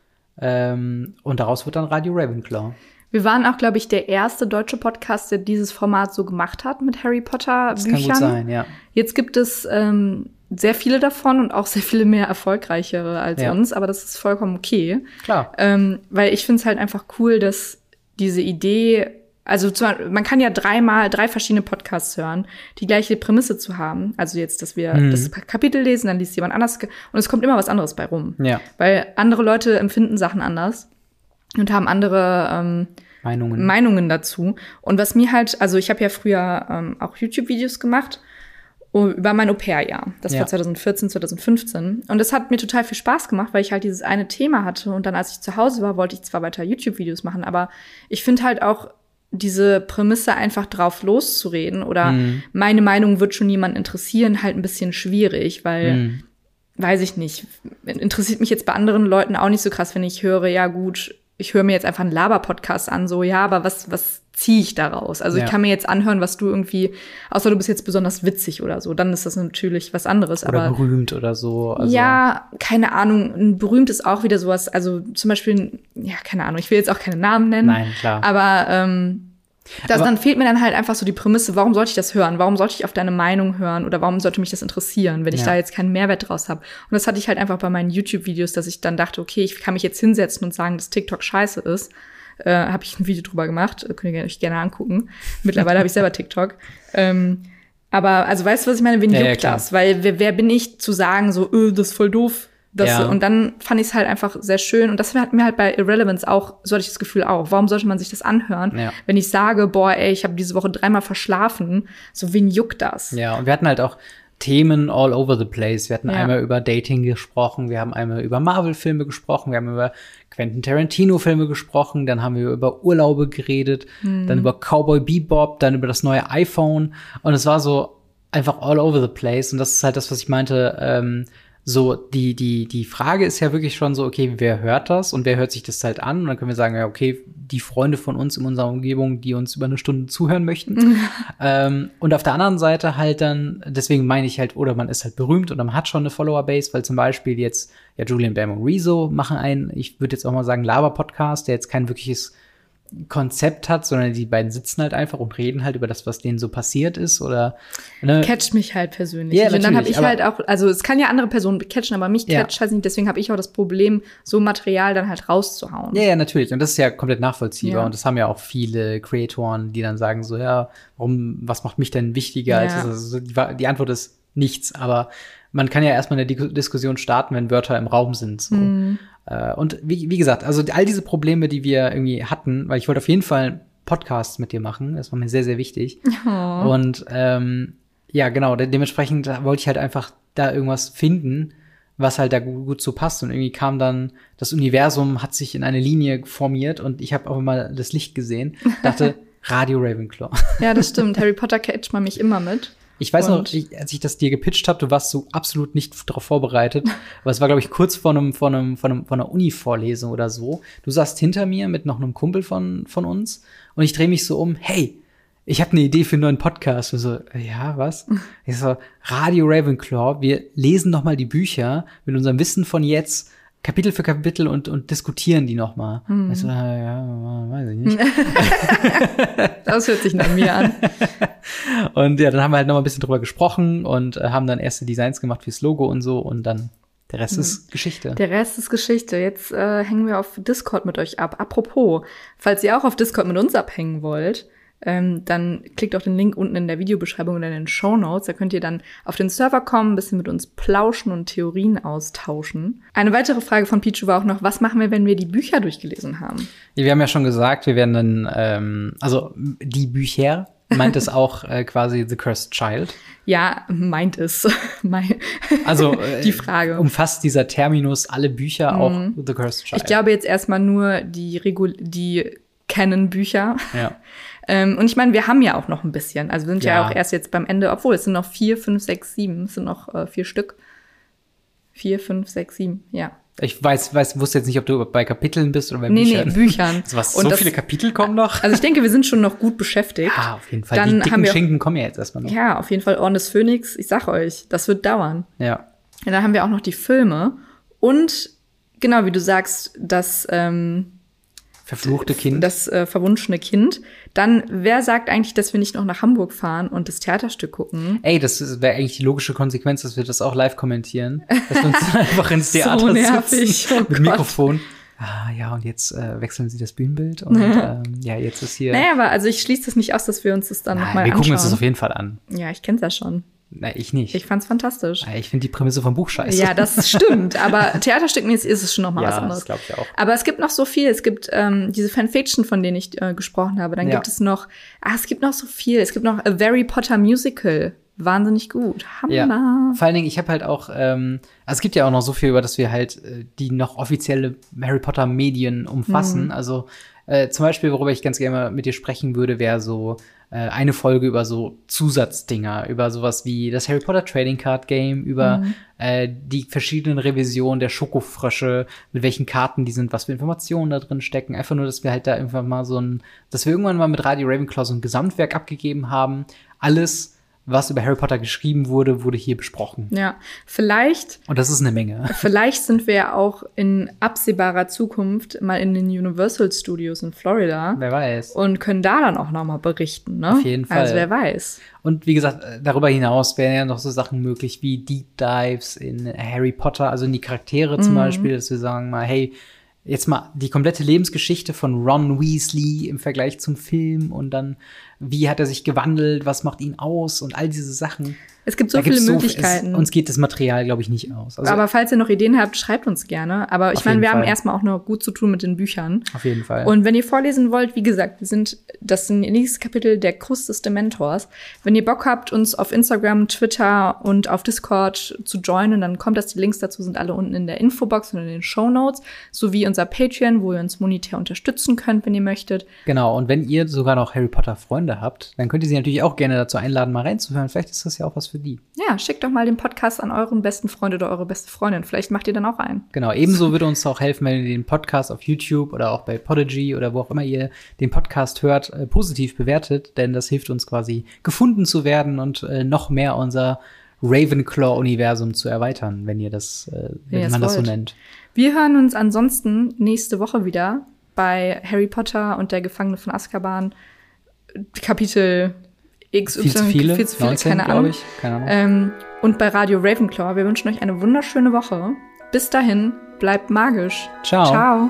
Ähm, und daraus wird dann Radio Ravenclaw. Wir waren auch, glaube ich, der erste deutsche Podcast, der dieses Format so gemacht hat mit Harry Potter Das Büchern. kann gut sein, ja. Jetzt gibt es ähm, sehr viele davon und auch sehr viele mehr erfolgreichere als Ja. uns, aber das ist vollkommen okay. Klar. Ähm, weil ich finde es halt einfach cool, dass diese Idee, also zwar, man kann ja dreimal, drei verschiedene Podcasts hören, die gleiche Prämisse zu haben. Also jetzt, dass wir Mhm. das Kapitel lesen, dann liest jemand anders und es kommt immer was anderes bei rum. Ja. Weil andere Leute empfinden Sachen anders und haben andere ähm, Meinungen. Meinungen dazu. Und was mir halt, also ich habe ja früher ähm, auch YouTube-Videos gemacht über mein Au-pair-Jahr. Das Ja. war 2014, 2015. Und das hat mir total viel Spaß gemacht, weil ich halt dieses eine Thema hatte. Und dann, als ich zu Hause war, wollte ich zwar weiter YouTube-Videos machen, aber ich finde halt auch diese Prämisse einfach drauf loszureden oder Mhm. meine Meinung wird schon jemand interessieren, halt ein bisschen schwierig, weil Mhm. weiß ich nicht, interessiert mich jetzt bei anderen Leuten auch nicht so krass, wenn ich höre, ja gut, ich höre mir jetzt einfach einen Laber-Podcast an, so, ja, aber was, was ziehe ich daraus? Also Ja. ich kann mir jetzt anhören, was du irgendwie, außer du bist jetzt besonders witzig oder so, dann ist das natürlich was anderes. Oder aber berühmt oder so. Also, ja, keine Ahnung, ein berühmt ist auch wieder sowas, also zum Beispiel, ja, keine Ahnung, ich will jetzt auch keine Namen nennen. Nein, klar. Aber ähm, das, dann fehlt mir dann halt einfach so die Prämisse, warum sollte ich das hören? Warum sollte ich auf deine Meinung hören? Oder warum sollte mich das interessieren, wenn ich Ja. da jetzt keinen Mehrwert draus habe? Und das hatte ich halt einfach bei meinen YouTube-Videos, dass ich dann dachte, okay, ich kann mich jetzt hinsetzen und sagen, dass TikTok scheiße ist. Äh, habe ich ein Video drüber gemacht, äh, könnt ihr euch gerne angucken. Mittlerweile habe ich selber TikTok. Ähm, aber also weißt du, was ich meine? Wen Ja, ja, juckt klar. das? Weil wer, wer bin ich zu sagen, so, öh, das ist voll doof. Das, Ja. Und dann fand ich es halt einfach sehr schön. Und das hat mir halt bei Irrelevance auch, so hatte ich das Gefühl auch. Warum sollte man sich das anhören? Ja. Wenn ich sage, boah, ey, ich habe diese Woche dreimal verschlafen, so wen juckt das? Ja, und wir hatten halt auch Themen all over the place. Wir hatten Ja. einmal über Dating gesprochen, wir haben einmal über Marvel-Filme gesprochen, wir haben über Quentin Tarantino-Filme gesprochen, dann haben wir über Urlaube geredet, dann über Cowboy Bebop, dann über das neue iPhone und es war so einfach all over the place und das ist halt das, was ich meinte, ähm, so, die, die, die Frage ist ja wirklich schon so, okay, wer hört das und wer hört sich das halt an? Und dann können wir sagen, ja, okay, die Freunde von uns in unserer Umgebung, die uns über eine Stunde zuhören möchten. ähm, und auf der anderen Seite halt dann, deswegen meine ich halt, oder man ist halt berühmt oder man hat schon eine Follower-Base, weil zum Beispiel jetzt, ja, Julian Bam und Rezo machen einen, ich würde jetzt auch mal sagen, Laber-Podcast, der jetzt kein wirkliches Konzept hat, sondern die beiden sitzen halt einfach und reden halt über das, was denen so passiert ist oder ne? catcht mich halt persönlich. Ja, nicht. und dann habe ich halt auch, also es kann ja andere Personen catchen, aber mich Ja. catcht halt nicht. Deswegen habe ich auch das Problem, so Material dann halt rauszuhauen. Ja, ja, natürlich. Und das ist ja komplett nachvollziehbar. Ja. Und das haben ja auch viele Creatoren, die dann sagen so, ja, warum, was macht mich denn wichtiger als Ja. das? Also die, die Antwort ist nichts. Aber man kann ja erstmal eine Di- Diskussion starten, wenn Wörter im Raum sind. So. Mhm. Äh, und wie, wie gesagt, also all diese Probleme, die wir irgendwie hatten, weil ich wollte auf jeden Fall einen Podcast mit dir machen. Das war mir sehr, sehr wichtig. Oh. Und ähm, ja, genau, de dementsprechend wollte ich halt einfach da irgendwas finden, was halt da gut, gut so passt. Und irgendwie kam dann, das Universum hat sich in eine Linie formiert und ich habe auch mal das Licht gesehen, dachte, Radio Ravenclaw. Ja, das stimmt. Harry Potter catcht man mich immer mit. Ich weiß noch, Und- ich, als ich das dir gepitcht habe, du warst so absolut nicht darauf vorbereitet. Aber es war, glaube ich, kurz vor einem, vor einem, vor einem, vor einer Uni-Vorlesung oder so. Du saßt hinter mir mit noch einem Kumpel von, von uns und ich drehe mich so um, hey, ich habe eine Idee für einen neuen Podcast. Und so, ja, was? Ich so, Radio Ravenclaw, wir lesen noch mal die Bücher mit unserem Wissen von jetzt, Kapitel für Kapitel und, und diskutieren die noch mal. Mhm. Ich so, äh, ja, weiß ich nicht. Das hört sich nach mir an. Und ja, dann haben wir halt noch mal ein bisschen drüber gesprochen und äh, haben dann erste Designs gemacht fürs Logo und so und dann der Rest ist Geschichte. Der Rest ist Geschichte. Jetzt äh, hängen wir auf Discord mit euch ab. Apropos, falls ihr auch auf Discord mit uns abhängen wollt, ähm, dann klickt auf den Link unten in der Videobeschreibung oder in den Show Notes. Da könnt ihr dann auf den Server kommen, ein bisschen mit uns plauschen und Theorien austauschen. Eine weitere Frage von Pichu war auch noch, was machen wir, wenn wir die Bücher durchgelesen haben? Wir haben ja schon gesagt, wir werden dann, ähm, also die Bücher meint es auch äh, quasi The Cursed Child. Ja, meint es. Also äh, Die Frage. Mhm. umfasst dieser Terminus alle Bücher, auch The Cursed Child. ich glaube jetzt erstmal nur die, Regul die Canon-Bücher. Ja. Ähm, und ich meine, wir haben ja auch noch ein bisschen. Also wir sind ja. Ja. auch erst jetzt beim Ende, obwohl es sind noch vier, fünf, sechs, sieben. Es sind noch äh, vier Stück. Vier, fünf, sechs, sieben, ja. Ich weiß, weiß, wusste jetzt nicht, ob du bei Kapiteln bist oder bei Nee, Büchern. nee, Büchern. Also was, Und so das- viele Kapitel kommen noch? Also ich denke, wir sind schon noch gut beschäftigt. Ja, auf jeden Fall. Dann die haben dicken wir auch- Schinken kommen ja jetzt erstmal noch. Ja, auf jeden Fall Orden des Phönix. Ich sag euch, das wird dauern. Ja. Ja, dann haben wir auch noch die Filme. Und genau, wie du sagst, das, ähm, Verfluchte Kind. das äh, verwunschene Kind. Dann, wer sagt eigentlich, dass wir nicht noch nach Hamburg fahren und das Theaterstück gucken? Ey, das wäre eigentlich die logische Konsequenz, dass wir das auch live kommentieren. Dass wir uns einfach ins Theater So nervig, sitzen oh mit Gott. Mikrofon. Ah, ja, und jetzt äh, wechseln sie das Bühnenbild und ähm, ja, jetzt ist hier. Naja, aber also ich schließe das nicht aus, dass wir uns das dann nochmal wir anschauen. gucken uns das auf jeden Fall an. ja, ich kenn's ja schon. Na, ich nicht. Ich fand's fantastisch. Ja, ich finde die Prämisse vom Buch scheiße. Ja, das stimmt, aber theaterstückmäßig ist es schon noch mal Ja, was das anderes. glaub ich auch. Aber es gibt noch so viel. Es gibt ähm, diese Fanfiction, von denen ich äh, gesprochen habe. Dann Ja. gibt es noch, ah, es gibt noch so viel. Es gibt noch A Harry Potter Musical. Wahnsinnig gut. Hammer. Ja, vor allen Dingen, ich habe halt auch, ähm, also es gibt ja auch noch so viel, über das wir halt äh, die noch offizielle Harry Potter Medien umfassen. Mhm. Also äh, zum Beispiel, worüber ich ganz gerne mal mit dir sprechen würde, wäre so eine Folge über so Zusatzdinger, über sowas wie das Harry Potter Trading Card Game, über Mhm. äh, die verschiedenen Revisionen der Schokofrösche, mit welchen Karten die sind, was für Informationen da drin stecken. Einfach nur, dass wir halt da einfach mal so ein, dass wir irgendwann mal mit Radio Ravenclaw so ein Gesamtwerk abgegeben haben. Alles was über Harry Potter geschrieben wurde, wurde hier besprochen. Ja, vielleicht, Und das ist eine Menge. vielleicht sind wir ja auch in absehbarer Zukunft mal in den Universal Studios in Florida Wer weiß. und können da dann auch noch mal berichten, ne? Auf jeden Fall. Also wer weiß. Und wie gesagt, äh, darüber hinaus wären ja noch so Sachen möglich wie Deep Dives in Harry Potter, also in die Charaktere zum Beispiel, dass wir sagen mal, hey, jetzt mal die komplette Lebensgeschichte von Ron Weasley im Vergleich zum Film und dann, wie hat er sich gewandelt, was macht ihn aus und all diese Sachen. Es gibt so viele so- Möglichkeiten. Es, uns geht das Material, glaube ich, nicht aus. Also aber falls ihr noch Ideen habt, schreibt uns gerne. Aber ich meine, wir haben Fall. erstmal auch noch gut zu tun mit den Büchern. auf jeden Fall. Und wenn ihr vorlesen wollt, wie gesagt, wir sind das nächste Kapitel der Kuss des Dementors. Wenn ihr Bock habt, uns auf Instagram, Twitter und auf Discord zu joinen, dann kommt das. Die Links dazu sind alle unten in der Infobox und in den Show Notes, sowie unser Patreon, wo ihr uns monetär unterstützen könnt, wenn ihr möchtet. Genau, und wenn ihr sogar noch Harry Potter Freunde habt, dann könnt ihr sie natürlich auch gerne dazu einladen, mal reinzuhören. Vielleicht ist das ja auch was für die. Ja, schickt doch mal den Podcast an euren besten Freund oder eure beste Freundin. Vielleicht macht ihr dann auch einen. Genau, ebenso würde uns auch helfen, wenn ihr den Podcast auf YouTube oder auch bei Podigy oder wo auch immer ihr den Podcast hört, äh, positiv bewertet, denn das hilft uns quasi gefunden zu werden und äh, noch mehr unser Ravenclaw-Universum zu erweitern, wenn ihr das, äh, wenn es man das so wollt. nennt. Wir hören uns ansonsten nächste Woche wieder bei Harry Potter und der Gefangene von Azkaban. Kapitel XY, Viel zu viele, viel zu viele 19, keine Ahnung. ich. Keine Ahnung. Ähm, und bei Radio Ravenclaw. Wir wünschen euch eine wunderschöne Woche. Bis dahin, bleibt magisch. Ciao. Ciao.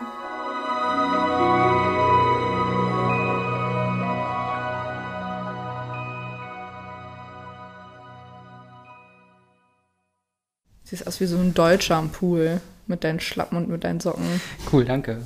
Siehst aus wie so ein Deutscher am Pool mit deinen Schlappen und mit deinen Socken. Cool, danke.